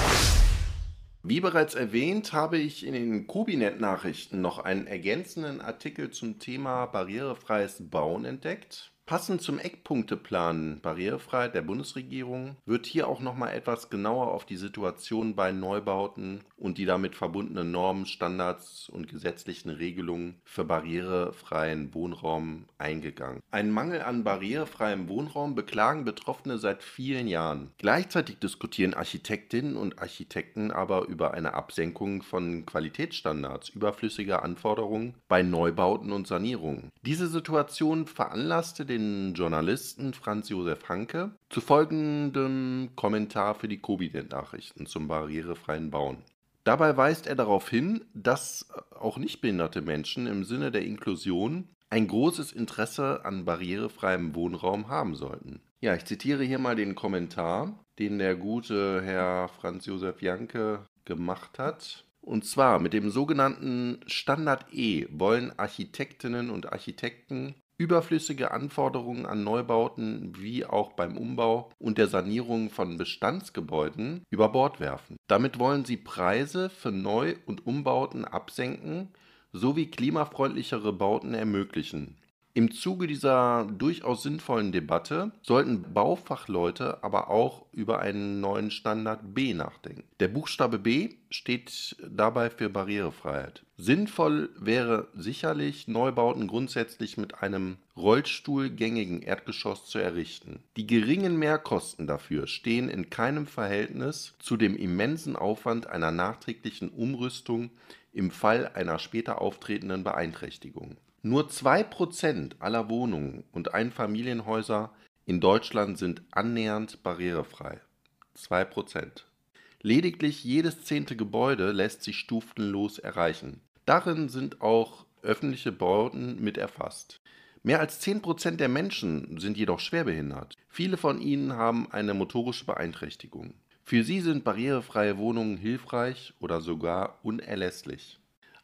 Wie bereits erwähnt, habe ich in den Kubinet-Nachrichten noch einen ergänzenden Artikel zum Thema barrierefreies Bauen entdeckt. Passend zum Eckpunkteplan Barrierefreiheit der Bundesregierung wird hier auch noch mal etwas genauer auf die Situation bei Neubauten und die damit verbundenen Normen, Standards und gesetzlichen Regelungen für barrierefreien Wohnraum eingegangen. Einen Mangel an barrierefreiem Wohnraum beklagen Betroffene seit vielen Jahren. Gleichzeitig diskutieren Architektinnen und Architekten aber über eine Absenkung von Qualitätsstandards, überflüssiger Anforderungen bei Neubauten und Sanierungen. Diese Situation veranlasste den Journalisten Franz Josef Hanke zu folgendem Kommentar für die Covid-Nachrichten zum barrierefreien Bauen. Dabei weist er darauf hin, dass auch nichtbehinderte Menschen im Sinne der Inklusion ein großes Interesse an barrierefreiem Wohnraum haben sollten. Ja, ich zitiere hier mal den Kommentar, den der gute Herr Franz Josef Janke gemacht hat. Und zwar mit dem sogenannten Standard E wollen Architektinnen und Architekten überflüssige Anforderungen an Neubauten wie auch beim Umbau und der Sanierung von Bestandsgebäuden über Bord werfen. Damit wollen sie Preise für Neu- und Umbauten absenken sowie klimafreundlichere Bauten ermöglichen. Im Zuge dieser durchaus sinnvollen Debatte sollten Baufachleute aber auch über einen neuen Standard B nachdenken. Der Buchstabe B steht dabei für Barrierefreiheit. Sinnvoll wäre sicherlich, Neubauten grundsätzlich mit einem rollstuhlgängigen Erdgeschoss zu errichten. Die geringen Mehrkosten dafür stehen in keinem Verhältnis zu dem immensen Aufwand einer nachträglichen Umrüstung im Fall einer später auftretenden Beeinträchtigung. Nur 2% aller Wohnungen und Einfamilienhäuser in Deutschland sind annähernd barrierefrei. 2%. Lediglich jedes zehnte Gebäude lässt sich stufenlos erreichen. Darin sind auch öffentliche Bauten mit erfasst. Mehr als 10% der Menschen sind jedoch schwerbehindert. Viele von ihnen haben eine motorische Beeinträchtigung. Für sie sind barrierefreie Wohnungen hilfreich oder sogar unerlässlich.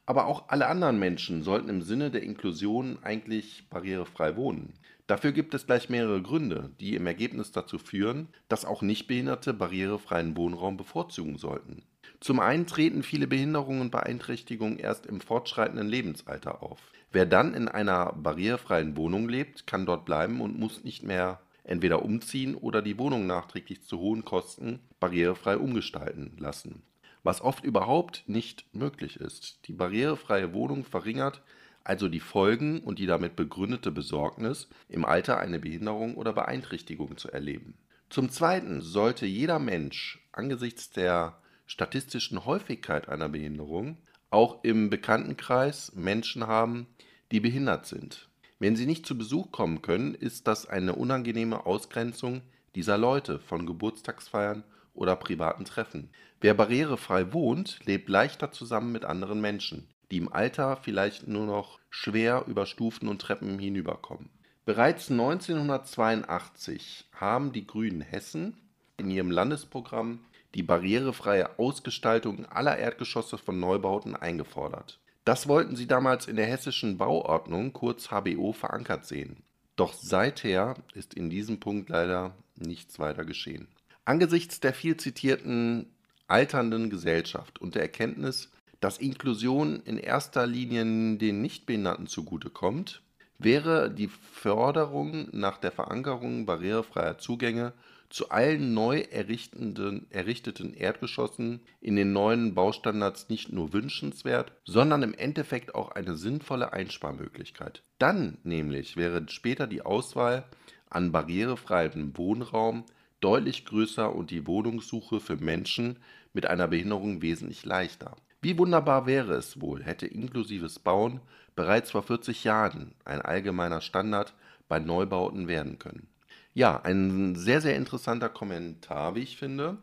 Aber auch alle anderen Menschen sollten im Sinne der Inklusion eigentlich barrierefrei wohnen. Dafür gibt es gleich mehrere Gründe, die im Ergebnis dazu führen, dass auch Nichtbehinderte barrierefreien Wohnraum bevorzugen sollten. Zum einen treten viele Behinderungen und Beeinträchtigungen erst im fortschreitenden Lebensalter auf. Wer dann in einer barrierefreien Wohnung lebt, kann dort bleiben und muss nicht mehr entweder umziehen oder die Wohnung nachträglich zu hohen Kosten barrierefrei umgestalten lassen was oft überhaupt nicht möglich ist. Die barrierefreie Wohnung verringert also die Folgen und die damit begründete Besorgnis, im Alter eine Behinderung oder Beeinträchtigung zu erleben. Zum Zweiten sollte jeder Mensch angesichts der statistischen Häufigkeit einer Behinderung auch im Bekanntenkreis Menschen haben, die behindert sind. Wenn sie nicht zu Besuch kommen können, ist das eine unangenehme Ausgrenzung dieser Leute von Geburtstagsfeiern oder privaten Treffen. Wer barrierefrei wohnt, lebt leichter zusammen mit anderen Menschen, die im Alter vielleicht nur noch schwer über Stufen und Treppen hinüberkommen. Bereits 1982 haben die Grünen Hessen in ihrem Landesprogramm die barrierefreie Ausgestaltung aller Erdgeschosse von Neubauten eingefordert. Das wollten sie damals in der hessischen Bauordnung, kurz HBO, verankert sehen. Doch seither ist in diesem Punkt leider nichts weiter geschehen. Angesichts der viel zitierten alternden Gesellschaft und der Erkenntnis, dass Inklusion in erster Linie den Nichtbehinderten zugutekommt, wäre die Förderung nach der Verankerung barrierefreier Zugänge zu allen neu errichteten Erdgeschossen in den neuen Baustandards nicht nur wünschenswert, sondern im Endeffekt auch eine sinnvolle Einsparmöglichkeit. Dann nämlich wäre später die Auswahl an barrierefreiem Wohnraum deutlich größer und die Wohnungssuche für Menschen mit einer Behinderung wesentlich leichter. Wie wunderbar wäre es wohl, hätte inklusives Bauen bereits vor 40 Jahren ein allgemeiner Standard bei Neubauten werden können. Ja, ein sehr, sehr interessanter Kommentar, wie ich finde,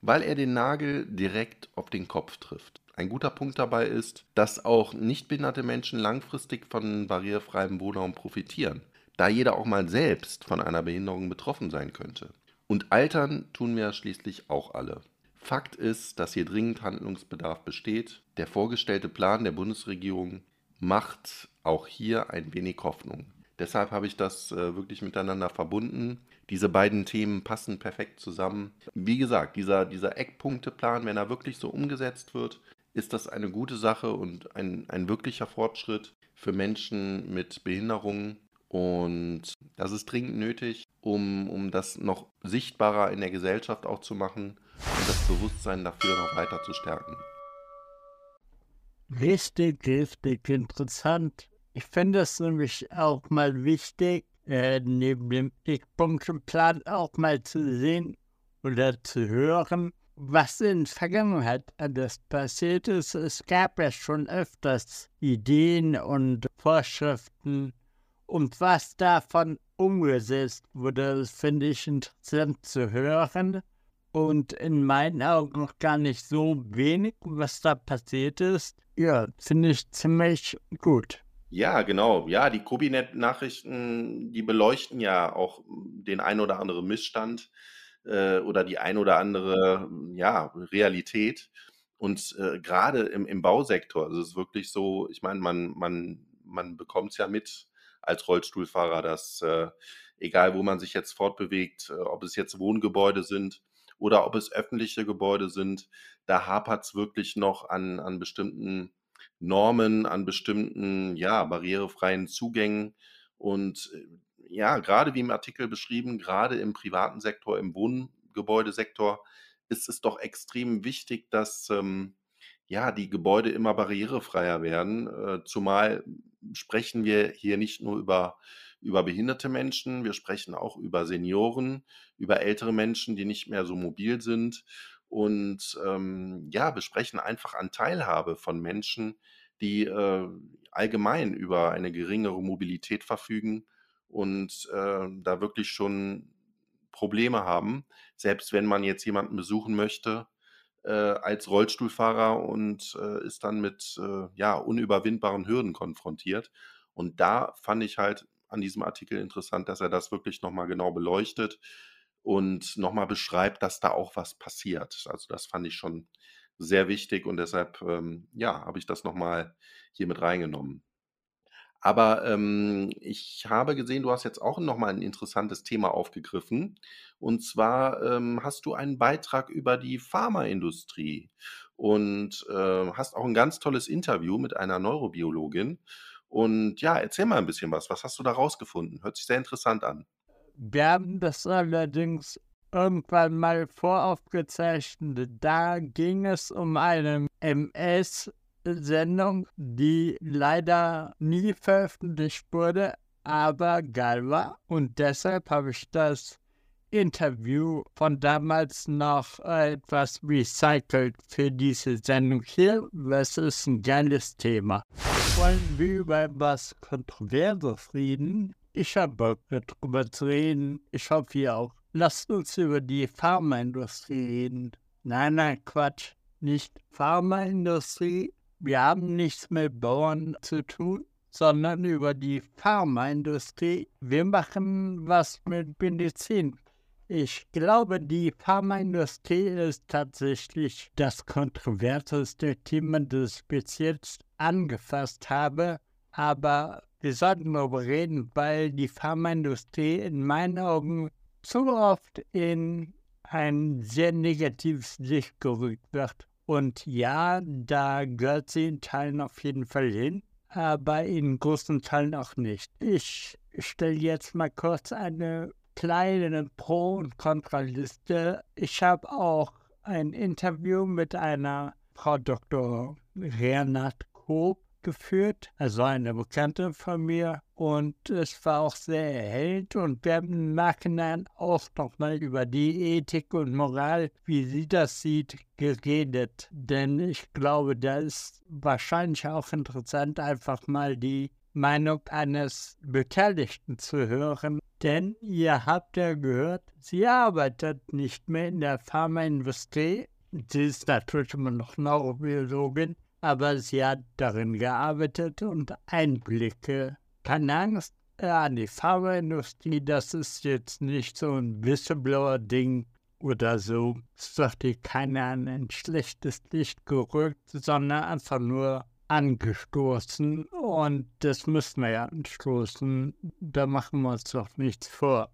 weil er den Nagel direkt auf den Kopf trifft. Ein guter Punkt dabei ist, dass auch nichtbehinderte Menschen langfristig von barrierefreiem Wohnraum profitieren, da jeder auch mal selbst von einer Behinderung betroffen sein könnte. Und altern tun wir schließlich auch alle. Fakt ist, dass hier dringend Handlungsbedarf besteht. Der vorgestellte Plan der Bundesregierung macht auch hier ein wenig Hoffnung. Deshalb habe ich das äh, wirklich miteinander verbunden. Diese beiden Themen passen perfekt zusammen. Wie gesagt, dieser, dieser Eckpunkteplan, wenn er wirklich so umgesetzt wird, ist das eine gute Sache und ein, ein wirklicher Fortschritt für Menschen mit Behinderungen. Und das ist dringend nötig, um, um das noch sichtbarer in der Gesellschaft auch zu machen und das Bewusstsein dafür noch weiter zu stärken. Richtig, richtig interessant. Ich finde es nämlich auch mal wichtig, äh, neben dem Eckpunktenplan auch mal zu sehen oder zu hören, was in der Vergangenheit alles passiert ist. Es gab ja schon öfters Ideen und Vorschriften Und was davon umgesetzt wurde, finde ich interessant zu hören. Und in meinen Augen noch gar nicht so wenig, was da passiert ist. Ja, finde ich ziemlich gut. Ja, genau. Ja, die Kobinet-Nachrichten, die beleuchten ja auch den ein oder anderen Missstand äh, oder die ein oder andere ja, Realität. Und äh, gerade im, im Bausektor ist es wirklich so, ich meine, man, man, man bekommt es ja mit als Rollstuhlfahrer, dass äh, egal wo man sich jetzt fortbewegt, äh, ob es jetzt Wohngebäude sind oder ob es öffentliche Gebäude sind, da hapert es wirklich noch an, an bestimmten Normen, an bestimmten, ja, barrierefreien Zugängen. Und äh, ja, gerade wie im Artikel beschrieben, gerade im privaten Sektor, im Wohngebäudesektor, ist es doch extrem wichtig, dass ähm, ja, die Gebäude immer barrierefreier werden. Äh, zumal sprechen wir hier nicht nur über, über behinderte Menschen, wir sprechen auch über Senioren, über ältere Menschen, die nicht mehr so mobil sind. Und ähm, ja, wir sprechen einfach an Teilhabe von Menschen, die äh, allgemein über eine geringere Mobilität verfügen und äh, da wirklich schon Probleme haben, selbst wenn man jetzt jemanden besuchen möchte äh, als Rollstuhlfahrer und äh, ist dann mit äh, ja, unüberwindbaren Hürden konfrontiert. Und da fand ich halt an diesem Artikel interessant, dass er das wirklich nochmal genau beleuchtet und nochmal beschreibt, dass da auch was passiert. Also das fand ich schon sehr wichtig und deshalb, ähm, ja, habe ich das nochmal hier mit reingenommen. Aber ähm, ich habe gesehen, du hast jetzt auch noch mal ein interessantes Thema aufgegriffen. Und zwar ähm, hast du einen Beitrag über die Pharmaindustrie und äh, hast auch ein ganz tolles Interview mit einer Neurobiologin. Und ja, erzähl mal ein bisschen was. Was hast du da rausgefunden? Hört sich sehr interessant an. Wir haben das allerdings irgendwann mal voraufgezeichnet. Da ging es um eine MS Sendung, die leider nie veröffentlicht wurde, aber geil war. Und deshalb habe ich das Interview von damals noch etwas recycelt für diese Sendung hier. Das ist ein geiles Thema. Wollen wir über was Kontroverses reden? Ich habe Bock darüber zu reden. Ich hoffe, ihr auch. Lasst uns über die Pharmaindustrie reden. Nein, nein, Quatsch. Nicht Pharmaindustrie, wir haben nichts mit Bauern zu tun, sondern über die Pharmaindustrie. Wir machen was mit Medizin. Ich glaube, die Pharmaindustrie ist tatsächlich das kontroverseste Thema, das ich bis jetzt angefasst habe. Aber wir sollten darüber reden, weil die Pharmaindustrie in meinen Augen zu oft in ein sehr negatives Licht gerückt wird. Und ja, da gehört sie in Teilen auf jeden Fall hin, aber in großen Teilen auch nicht. Ich stelle jetzt mal kurz eine kleine Pro- und Kontraliste. Ich habe auch ein Interview mit einer Frau Dr. Renat Koop geführt, also eine Bekannte von mir. Und es war auch sehr erhellend. Und wir haben im Nachhinein auch nochmal über die Ethik und Moral, wie sie das sieht, geredet. Denn ich glaube, da ist wahrscheinlich auch interessant, einfach mal die Meinung eines Beteiligten zu hören. Denn ihr habt ja gehört, sie arbeitet nicht mehr in der Pharmaindustrie. Sie ist natürlich immer noch Neurobiologin, aber sie hat darin gearbeitet und Einblicke. Keine Angst an die Pharmaindustrie, das ist jetzt nicht so ein Whistleblower-Ding oder so. Es wird hier keiner an ein schlechtes Licht gerückt, sondern einfach nur angestoßen und das müssen wir ja anstoßen. Da machen wir uns doch nichts vor.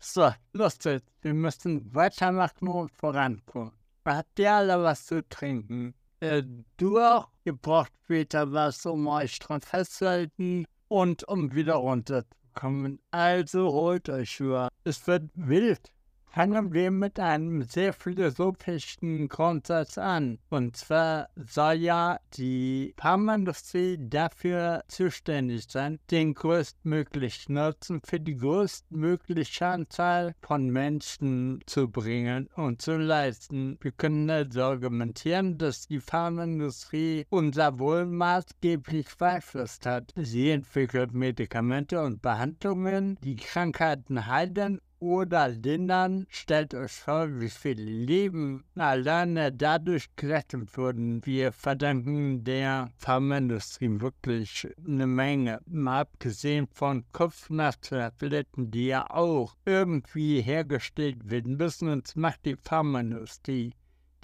So, los jetzt. Wir müssen weitermachen und vorankommen. Habt ihr alle was zu trinken? Äh, durch. Ihr braucht später was, um euch dran festzuhalten und um wieder runterzukommen. Also holt euch Schuhe. Es wird wild. Fangen wir mit einem sehr philosophischen Grundsatz an. Und zwar soll ja die Pharmaindustrie dafür zuständig sein, den größtmöglichen Nutzen für die größtmögliche Anzahl von Menschen zu bringen und zu leisten. Wir können also argumentieren, dass die Pharmaindustrie unser Wohl maßgeblich beeinflusst hat. Sie entwickelt Medikamente und Behandlungen, die Krankheiten heilen oder lindern. Stellt euch vor, wie viele Leben alleine dadurch gerettet wurden. Wir verdanken der Pharmaindustrie wirklich eine Menge. Mal abgesehen von Kopfnachttabletten, die ja auch irgendwie hergestellt werden müssen, und das macht die Pharmaindustrie.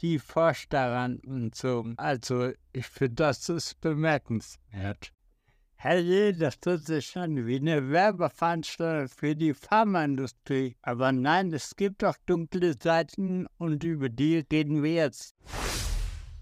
Die forscht daran und so. Also, ich finde, das ist bemerkenswert. Hey, das tut sich an wie eine Werbeveranstaltung für die Pharmaindustrie. Aber nein, es gibt auch dunkle Seiten und über die reden wir jetzt.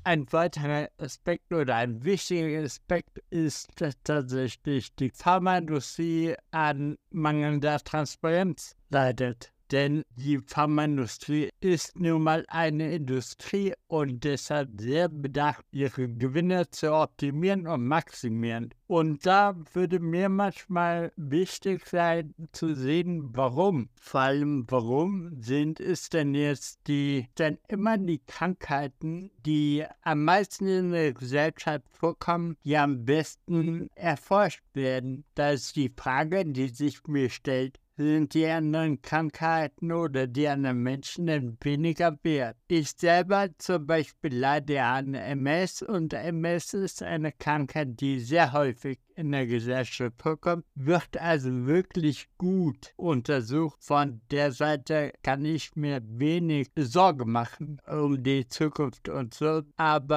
Ein weiterer Aspekt oder ein wichtiger Aspekt ist, dass tatsächlich die Pharmaindustrie an mangelnder Transparenz leidet. Denn die Pharmaindustrie ist nun mal eine Industrie und deshalb sehr bedacht, ihre Gewinne zu optimieren und maximieren. Und da würde mir manchmal wichtig sein zu sehen, warum. Vor allem, warum sind es denn jetzt die, denn immer die Krankheiten, die am meisten in der Gesellschaft vorkommen, die am besten erforscht werden. Da ist die Frage, die sich mir stellt, sind die anderen Krankheiten oder die anderen Menschen weniger wert. Ich selber zum Beispiel leide an MS und MS ist eine Krankheit, die sehr häufig in der Gesellschaft vorkommt, wird also wirklich gut untersucht. Von der Seite kann ich mir wenig Sorge machen um die Zukunft und so. Aber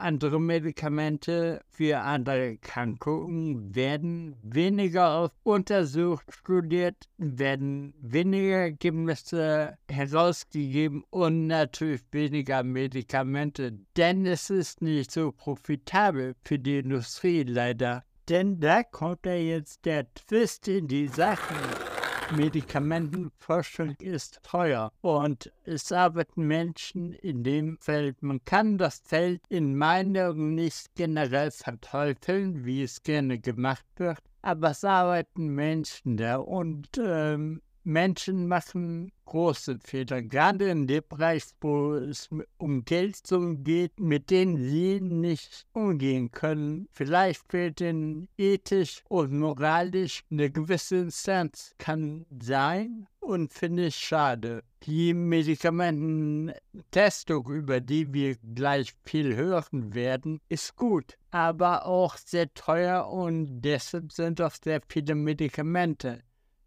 äh, andere Medikamente für andere Erkrankungen werden weniger untersucht, studiert, werden weniger Ergebnisse herausgegeben und natürlich weniger Medikamente. Denn es ist nicht so profitabel für die Industrie leider. Denn da kommt ja jetzt der Twist in die Sache. Medikamentenforschung ist teuer und es arbeiten Menschen in dem Feld. Man kann das Feld in meinen Augen nicht generell verteufeln, wie es gerne gemacht wird, aber es arbeiten Menschen da und ähm, Menschen machen große Fehler, gerade in dem Bereich, wo es um Geldsummen geht, mit denen sie nicht umgehen können. Vielleicht fehlt ihnen ethisch und moralisch eine gewisse Instanz. Kann sein und finde ich schade. Die Medikamententestung, über die wir gleich viel hören werden, ist gut, aber auch sehr teuer und deshalb sind auch sehr viele Medikamente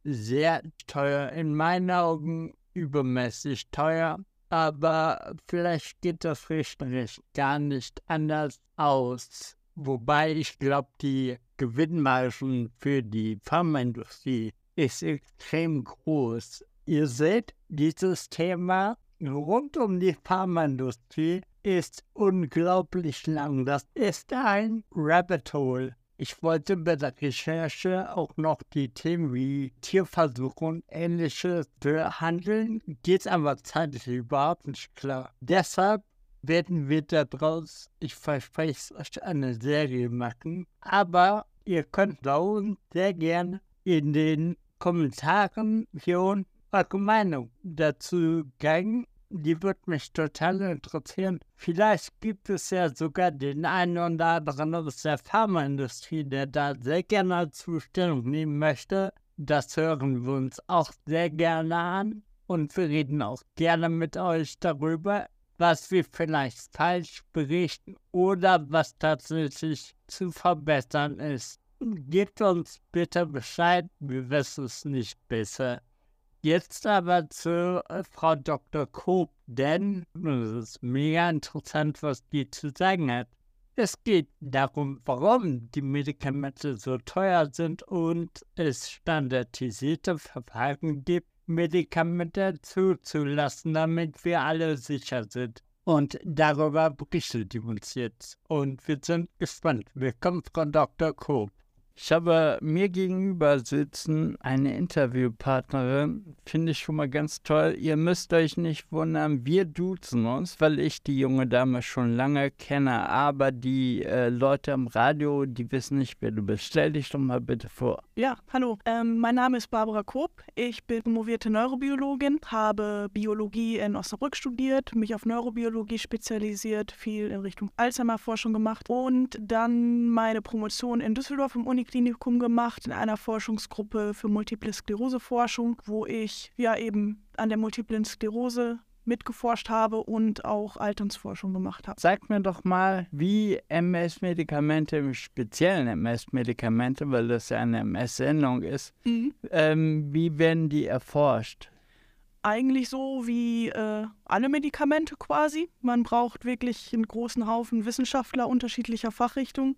sehr teuer, in meinen Augen übermäßig teuer, aber vielleicht geht das rechnerisch gar nicht anders aus. Wobei ich glaube, die Gewinnmargen für die Pharmaindustrie ist extrem groß. Ihr seht, dieses Thema rund um die Pharmaindustrie ist unglaublich lang. Das ist ein Rabbit Hole. Ich wollte bei der Recherche auch noch die Themen wie Tierversuche und ähnliches behandeln, geht aber zeitlich überhaupt nicht klar. Deshalb werden wir daraus, ich verspreche es euch, eine Serie machen. Aber ihr könnt da unten sehr gerne in den Kommentaren hier unten eure Meinung dazu geben die würde mich total interessieren. Vielleicht gibt es ja sogar den einen oder anderen aus der Pharmaindustrie, der da sehr gerne Zustellung nehmen möchte. Das hören wir uns auch sehr gerne an und wir reden auch gerne mit euch darüber, was wir vielleicht falsch berichten oder was tatsächlich zu verbessern ist. Gebt uns bitte Bescheid, wir wissen es nicht besser. Jetzt aber zu äh, Frau Dr. Koop, denn es ist mega interessant, was die zu sagen hat. Es geht darum, warum die Medikamente so teuer sind und es standardisierte Verfahren gibt, Medikamente zuzulassen, damit wir alle sicher sind. Und darüber berichtet die uns jetzt. Und wir sind gespannt. Willkommen, Frau Dr. Koop. Ich habe mir gegenüber sitzen eine Interviewpartnerin, finde ich schon mal ganz toll. Ihr müsst euch nicht wundern, wir duzen uns, weil ich die junge Dame schon lange kenne. Aber die äh, Leute am Radio, die wissen nicht, wer du bist. Stell dich doch mal bitte vor. Ja, hallo. Ähm, mein Name ist Barbara Koop. Ich bin promovierte Neurobiologin, habe Biologie in Osnabrück studiert, mich auf Neurobiologie spezialisiert, viel in Richtung Alzheimer-Forschung gemacht und dann meine Promotion in Düsseldorf im Uni Klinikum gemacht in einer Forschungsgruppe für Multiple Sklerose Forschung, wo ich ja eben an der Multiplen Sklerose mitgeforscht habe und auch Alternsforschung gemacht habe. Sag mir doch mal, wie MS-Medikamente, im speziellen MS-Medikamente, weil das ja eine MS-Sendung ist, mhm. ähm, wie werden die erforscht? Eigentlich so wie äh, alle Medikamente quasi. Man braucht wirklich einen großen Haufen Wissenschaftler unterschiedlicher Fachrichtungen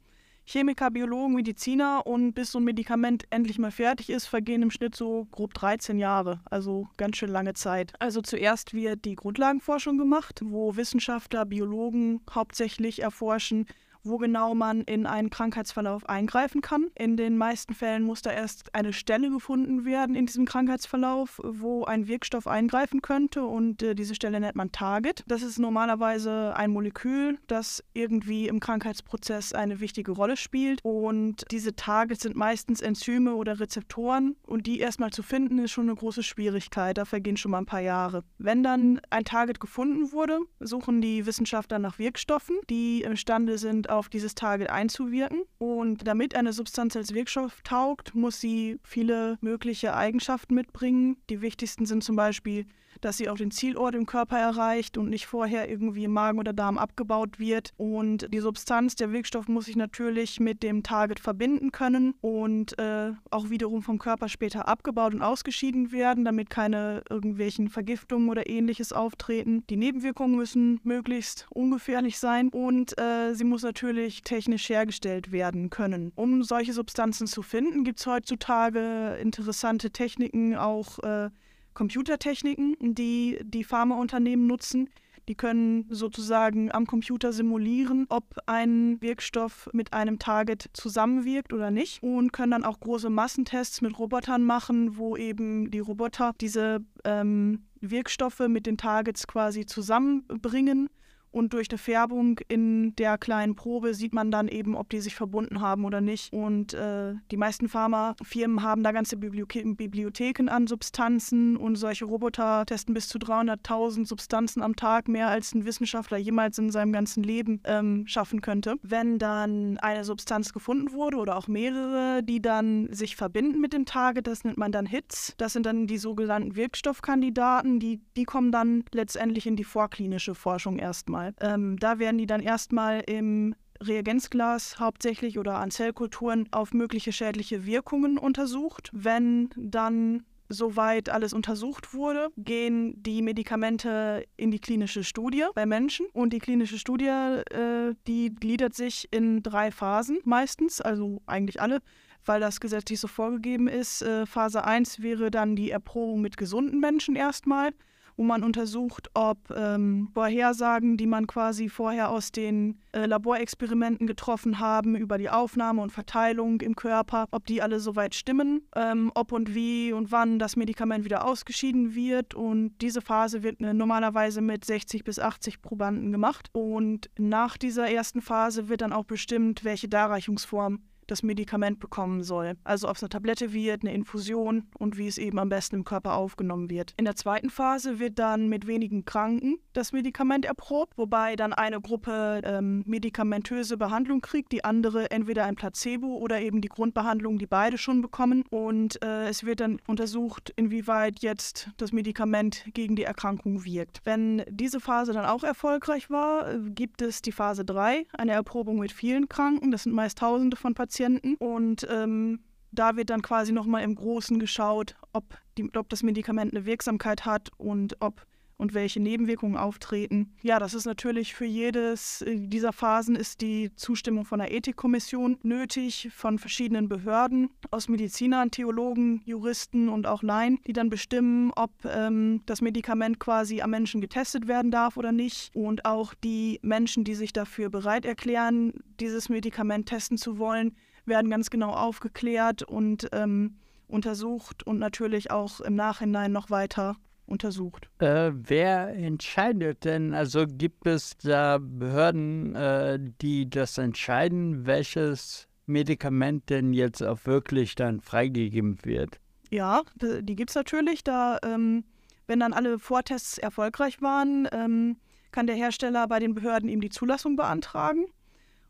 Chemiker, Biologen, Mediziner und bis so ein Medikament endlich mal fertig ist, vergehen im Schnitt so grob 13 Jahre, also ganz schön lange Zeit. Also zuerst wird die Grundlagenforschung gemacht, wo Wissenschaftler, Biologen hauptsächlich erforschen, wo genau man in einen Krankheitsverlauf eingreifen kann. In den meisten Fällen muss da erst eine Stelle gefunden werden in diesem Krankheitsverlauf, wo ein Wirkstoff eingreifen könnte und äh, diese Stelle nennt man Target. Das ist normalerweise ein Molekül, das irgendwie im Krankheitsprozess eine wichtige Rolle spielt und diese Targets sind meistens Enzyme oder Rezeptoren und die erstmal zu finden ist schon eine große Schwierigkeit. Da vergehen schon mal ein paar Jahre. Wenn dann ein Target gefunden wurde, suchen die Wissenschaftler nach Wirkstoffen, die imstande sind, auf dieses Target einzuwirken. Und damit eine Substanz als Wirkstoff taugt, muss sie viele mögliche Eigenschaften mitbringen. Die wichtigsten sind zum Beispiel dass sie auch den Zielort im Körper erreicht und nicht vorher irgendwie im Magen oder Darm abgebaut wird. Und die Substanz, der Wirkstoff muss sich natürlich mit dem Target verbinden können und äh, auch wiederum vom Körper später abgebaut und ausgeschieden werden, damit keine irgendwelchen Vergiftungen oder ähnliches auftreten. Die Nebenwirkungen müssen möglichst ungefährlich sein und äh, sie muss natürlich technisch hergestellt werden können. Um solche Substanzen zu finden, gibt es heutzutage interessante Techniken, auch äh, Computertechniken, die die Pharmaunternehmen nutzen. Die können sozusagen am Computer simulieren, ob ein Wirkstoff mit einem Target zusammenwirkt oder nicht und können dann auch große Massentests mit Robotern machen, wo eben die Roboter diese ähm, Wirkstoffe mit den Targets quasi zusammenbringen und durch eine Färbung in der kleinen Probe sieht man dann eben, ob die sich verbunden haben oder nicht. Und äh, die meisten Pharmafirmen haben da ganze Bibliotheken an Substanzen und solche Roboter testen bis zu 300.000 Substanzen am Tag, mehr als ein Wissenschaftler jemals in seinem ganzen Leben ähm, schaffen könnte. Wenn dann eine Substanz gefunden wurde oder auch mehrere, die dann sich verbinden mit dem Target, das nennt man dann Hits. Das sind dann die sogenannten Wirkstoffkandidaten, die, die kommen dann letztendlich in die vorklinische Forschung erstmal erstmal. Ähm, da werden die dann erstmal im Reagenzglas hauptsächlich oder an Zellkulturen auf mögliche schädliche Wirkungen untersucht. Wenn dann soweit alles untersucht wurde, gehen die Medikamente in die klinische Studie bei Menschen. Und die klinische Studie, äh, die gliedert sich in drei Phasen meistens, also eigentlich alle weil das gesetzlich so vorgegeben ist. Äh, Phase 1 wäre dann die Erprobung mit gesunden Menschen erstmal wo man untersucht, ob ähm, Vorhersagen, die man quasi vorher aus den äh, Laborexperimenten getroffen haben, über die Aufnahme und Verteilung im Körper, ob die alle soweit stimmen, ähm, ob und wie und wann das Medikament wieder ausgeschieden wird. Und diese Phase wird äh, normalerweise mit 60 bis 80 Probanden gemacht. Und nach dieser ersten Phase wird dann auch bestimmt, welche Darreichungsform das Medikament bekommen soll. Also ob es eine Tablette wird, eine Infusion und wie es eben am besten im Körper aufgenommen wird. In der zweiten Phase wird dann mit wenigen Kranken das Medikament erprobt, wobei dann eine Gruppe ähm, medikamentöse Behandlung kriegt, die andere entweder ein Placebo oder eben die Grundbehandlung, die beide schon bekommen. Und äh, es wird dann untersucht, inwieweit jetzt das Medikament gegen die Erkrankung wirkt. Wenn diese Phase dann auch erfolgreich war, äh, gibt es die Phase 3, eine Erprobung mit vielen Kranken. Das sind meist Tausende von Patienten Patienten und ähm, da wird dann quasi nochmal im Großen geschaut, ob, die, ob das Medikament eine Wirksamkeit hat und ob und welche Nebenwirkungen auftreten. Ja, das ist natürlich für jedes dieser Phasen ist die Zustimmung von der Ethikkommission nötig, von verschiedenen Behörden, aus Medizinern, Theologen, Juristen und auch Laien, die dann bestimmen, ob ähm, das Medikament quasi am Menschen getestet werden darf oder nicht. Und auch die Menschen, die sich dafür bereit erklären, dieses Medikament testen zu wollen, werden ganz genau aufgeklärt und ähm, untersucht und natürlich auch im Nachhinein noch weiter untersucht. Äh, wer entscheidet denn? Also gibt es da Behörden, äh, die das entscheiden, welches Medikament denn jetzt auch wirklich dann freigegeben wird? Ja, die gibt es natürlich. Da, ähm, wenn dann alle Vortests erfolgreich waren, ähm, kann der Hersteller bei den Behörden eben die Zulassung beantragen.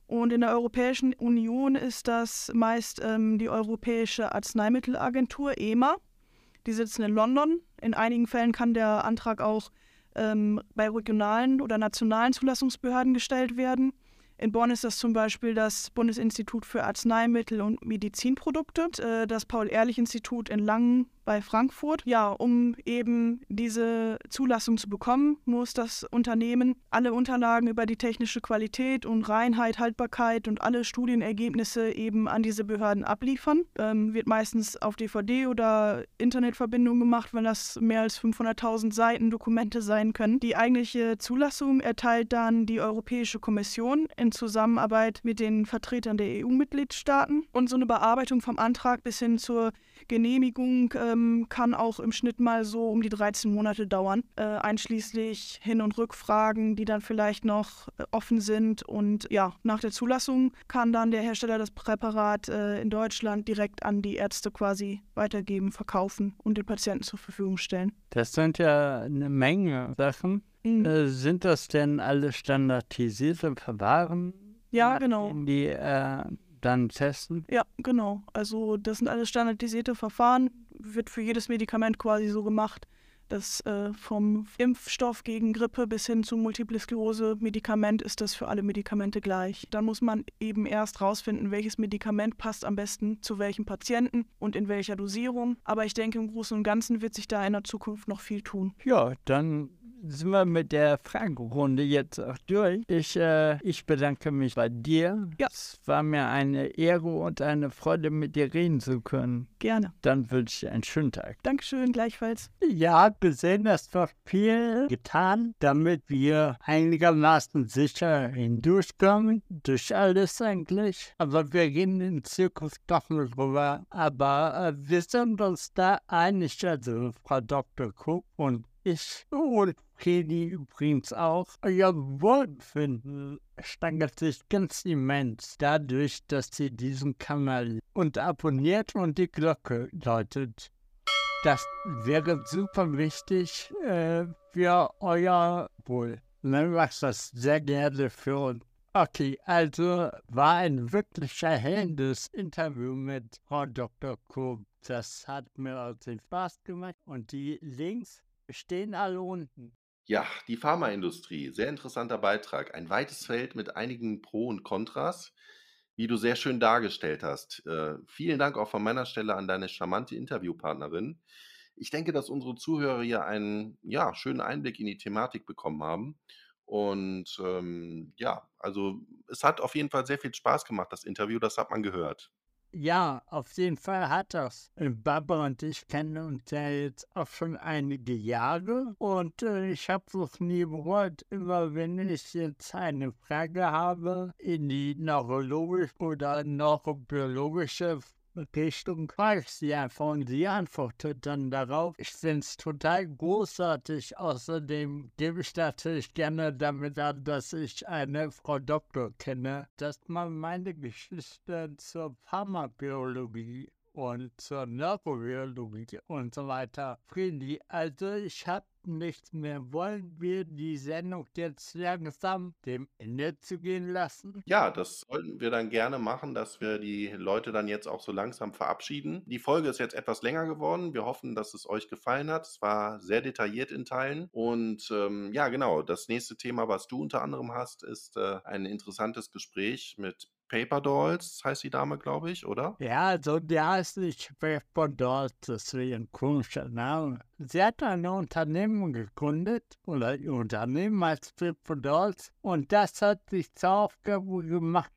Und in der Europäischen Union ist das meist ähm, die Europäische Arzneimittelagentur EMA. Die sitzen in London. In einigen Fällen kann der Antrag auch ähm, bei regionalen oder nationalen Zulassungsbehörden gestellt werden. In Bonn ist das zum Beispiel das Bundesinstitut für Arzneimittel und Medizinprodukte, äh, das Paul-Ehrlich-Institut in Langen bei Frankfurt. Ja, um eben diese Zulassung zu bekommen, muss das Unternehmen alle Unterlagen über die technische Qualität und Reinheit, Haltbarkeit und alle Studienergebnisse eben an diese Behörden abliefern. Ähm, wird meistens auf DVD oder Internetverbindung gemacht, wenn das mehr als 500.000 Seiten Dokumente sein können. Die eigentliche Zulassung erteilt dann die Europäische Kommission in Zusammenarbeit mit den Vertretern der EU-Mitgliedstaaten. Und so eine Bearbeitung vom Antrag bis hin zur Genehmigung ähm, kann auch im Schnitt mal so um die 13 Monate dauern, äh, einschließlich Hin- und Rückfragen, die dann vielleicht noch äh, offen sind. Und ja, nach der Zulassung kann dann der Hersteller das Präparat äh, in Deutschland direkt an die Ärzte quasi weitergeben, verkaufen und den Patienten zur Verfügung stellen. Das sind ja eine Menge Sachen. Mhm. Äh, sind das denn alle standardisierte Verfahren? Ja, genau. Die äh, dann testen? Ja, genau. Also das sind alles standardisierte Verfahren, wird für jedes Medikament quasi so gemacht. Das äh, vom Impfstoff gegen Grippe bis hin zum Multiple Sklerose-Medikament ist das für alle Medikamente gleich. Dann muss man eben erst rausfinden, welches Medikament passt am besten zu welchem Patienten und in welcher Dosierung. Aber ich denke, im Großen und Ganzen wird sich da in der Zukunft noch viel tun. Ja, dann sind wir mit der Fragerunde jetzt auch durch. Ich, äh, ich bedanke mich bei dir. Ja. Es war mir eine Ehre und eine Freude, mit dir reden zu können. Gerne. Dann wünsche ich einen schönen Tag. Dankeschön, gleichfalls. Ja, wir sehen, es wird viel getan, damit wir einigermaßen sicher hindurchkommen. Durch alles eigentlich. Aber wir gehen in Zukunft doch noch drüber. Aber äh, wir sind uns da einig, also Frau Dr. Cook und ich und Kelly übrigens auch. Ihr Wohlbefinden steigert sich ganz immens dadurch, dass sie diesen Kanal und abonniert und die Glocke läutet. Das wäre super wichtig äh, für euer Wohl. Man macht das sehr gerne für uns. Okay, also war ein wirklich erhellendes Interview mit Frau Dr. Kob. Das hat mir also Spaß gemacht und die Links stehen alle unten. Ja, die Pharmaindustrie, sehr interessanter Beitrag. Ein weites Feld mit einigen Pro und Kontras, wie du sehr schön dargestellt hast. Äh, vielen Dank auch von meiner Stelle an deine charmante Interviewpartnerin. Ich denke, dass unsere Zuhörer hier einen ja, schönen Einblick in die Thematik bekommen haben. Und ähm, ja, also es hat auf jeden Fall sehr viel Spaß gemacht, das Interview, das hat man gehört. Ja, auf jeden Fall hat das. Äh, Barbara und ich kennen uns ja jetzt auch schon einige Jahre und äh, ich habe es nie bereut, immer wenn ich jetzt eine Frage habe in die neurologische oder neurobiologische Richtung sie einfach und sie antwortet dann darauf. Ich finde es total großartig. Außerdem gebe ich natürlich gerne damit an, dass ich eine Frau Doktor kenne, dass man meine Geschichte zur Pharmabiologie und zur Neurobiologie und so weiter. Friedli, also ich habe nichts mehr. Wollen wir die Sendung jetzt langsam dem Ende zu gehen lassen? Ja, das sollten wir dann gerne machen, dass wir die Leute dann jetzt auch so langsam verabschieden. Die Folge ist jetzt etwas länger geworden. Wir hoffen, dass es euch gefallen hat. Es war sehr detailliert in Teilen. Und ähm, ja, genau, das nächste Thema, was du unter anderem hast, ist äh, ein interessantes Gespräch mit Paper Dolls heißt die Dame, glaube ich, oder? Ja, also die heißt nicht Paper Dolls, das ist ein komischer Name. Sie hat ein Unternehmen gegründet, oder ein Unternehmen als Paper Dolls, und das hat sich zur Aufgabe gemacht,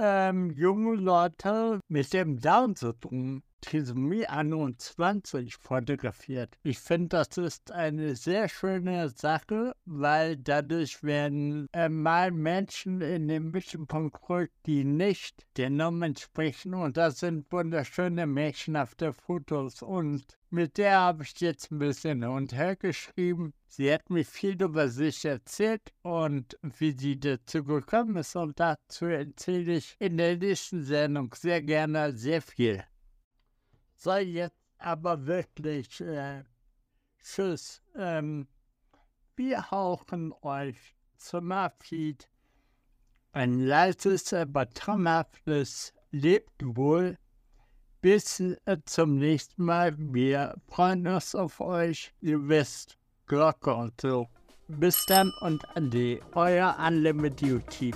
ähm, junge Leute mit dem Down-Syndrom Trisomie 21 fotografiert. Ich finde, das ist eine sehr schöne Sache, weil dadurch werden äh, mal Menschen in den Mittelpunkt gerückt, die nicht den Normen entsprechen. Und das sind wunderschöne der Fotos. Und mit der habe ich jetzt ein bisschen hin und her geschrieben. Sie hat mir viel über sich erzählt und wie sie dazu gekommen ist. Und dazu erzähle ich in der nächsten Sendung sehr gerne sehr viel. So, jetzt aber wirklich äh, Tschüss. Ähm, wir hauchen euch zum Abschied ein leises, aber traumhaftes Lebt wohl bis äh, zum nächsten Mal. Wir freuen uns auf euch. Ihr wisst, Glocke und so. Bis dann und Ade, euer Unlimited Team.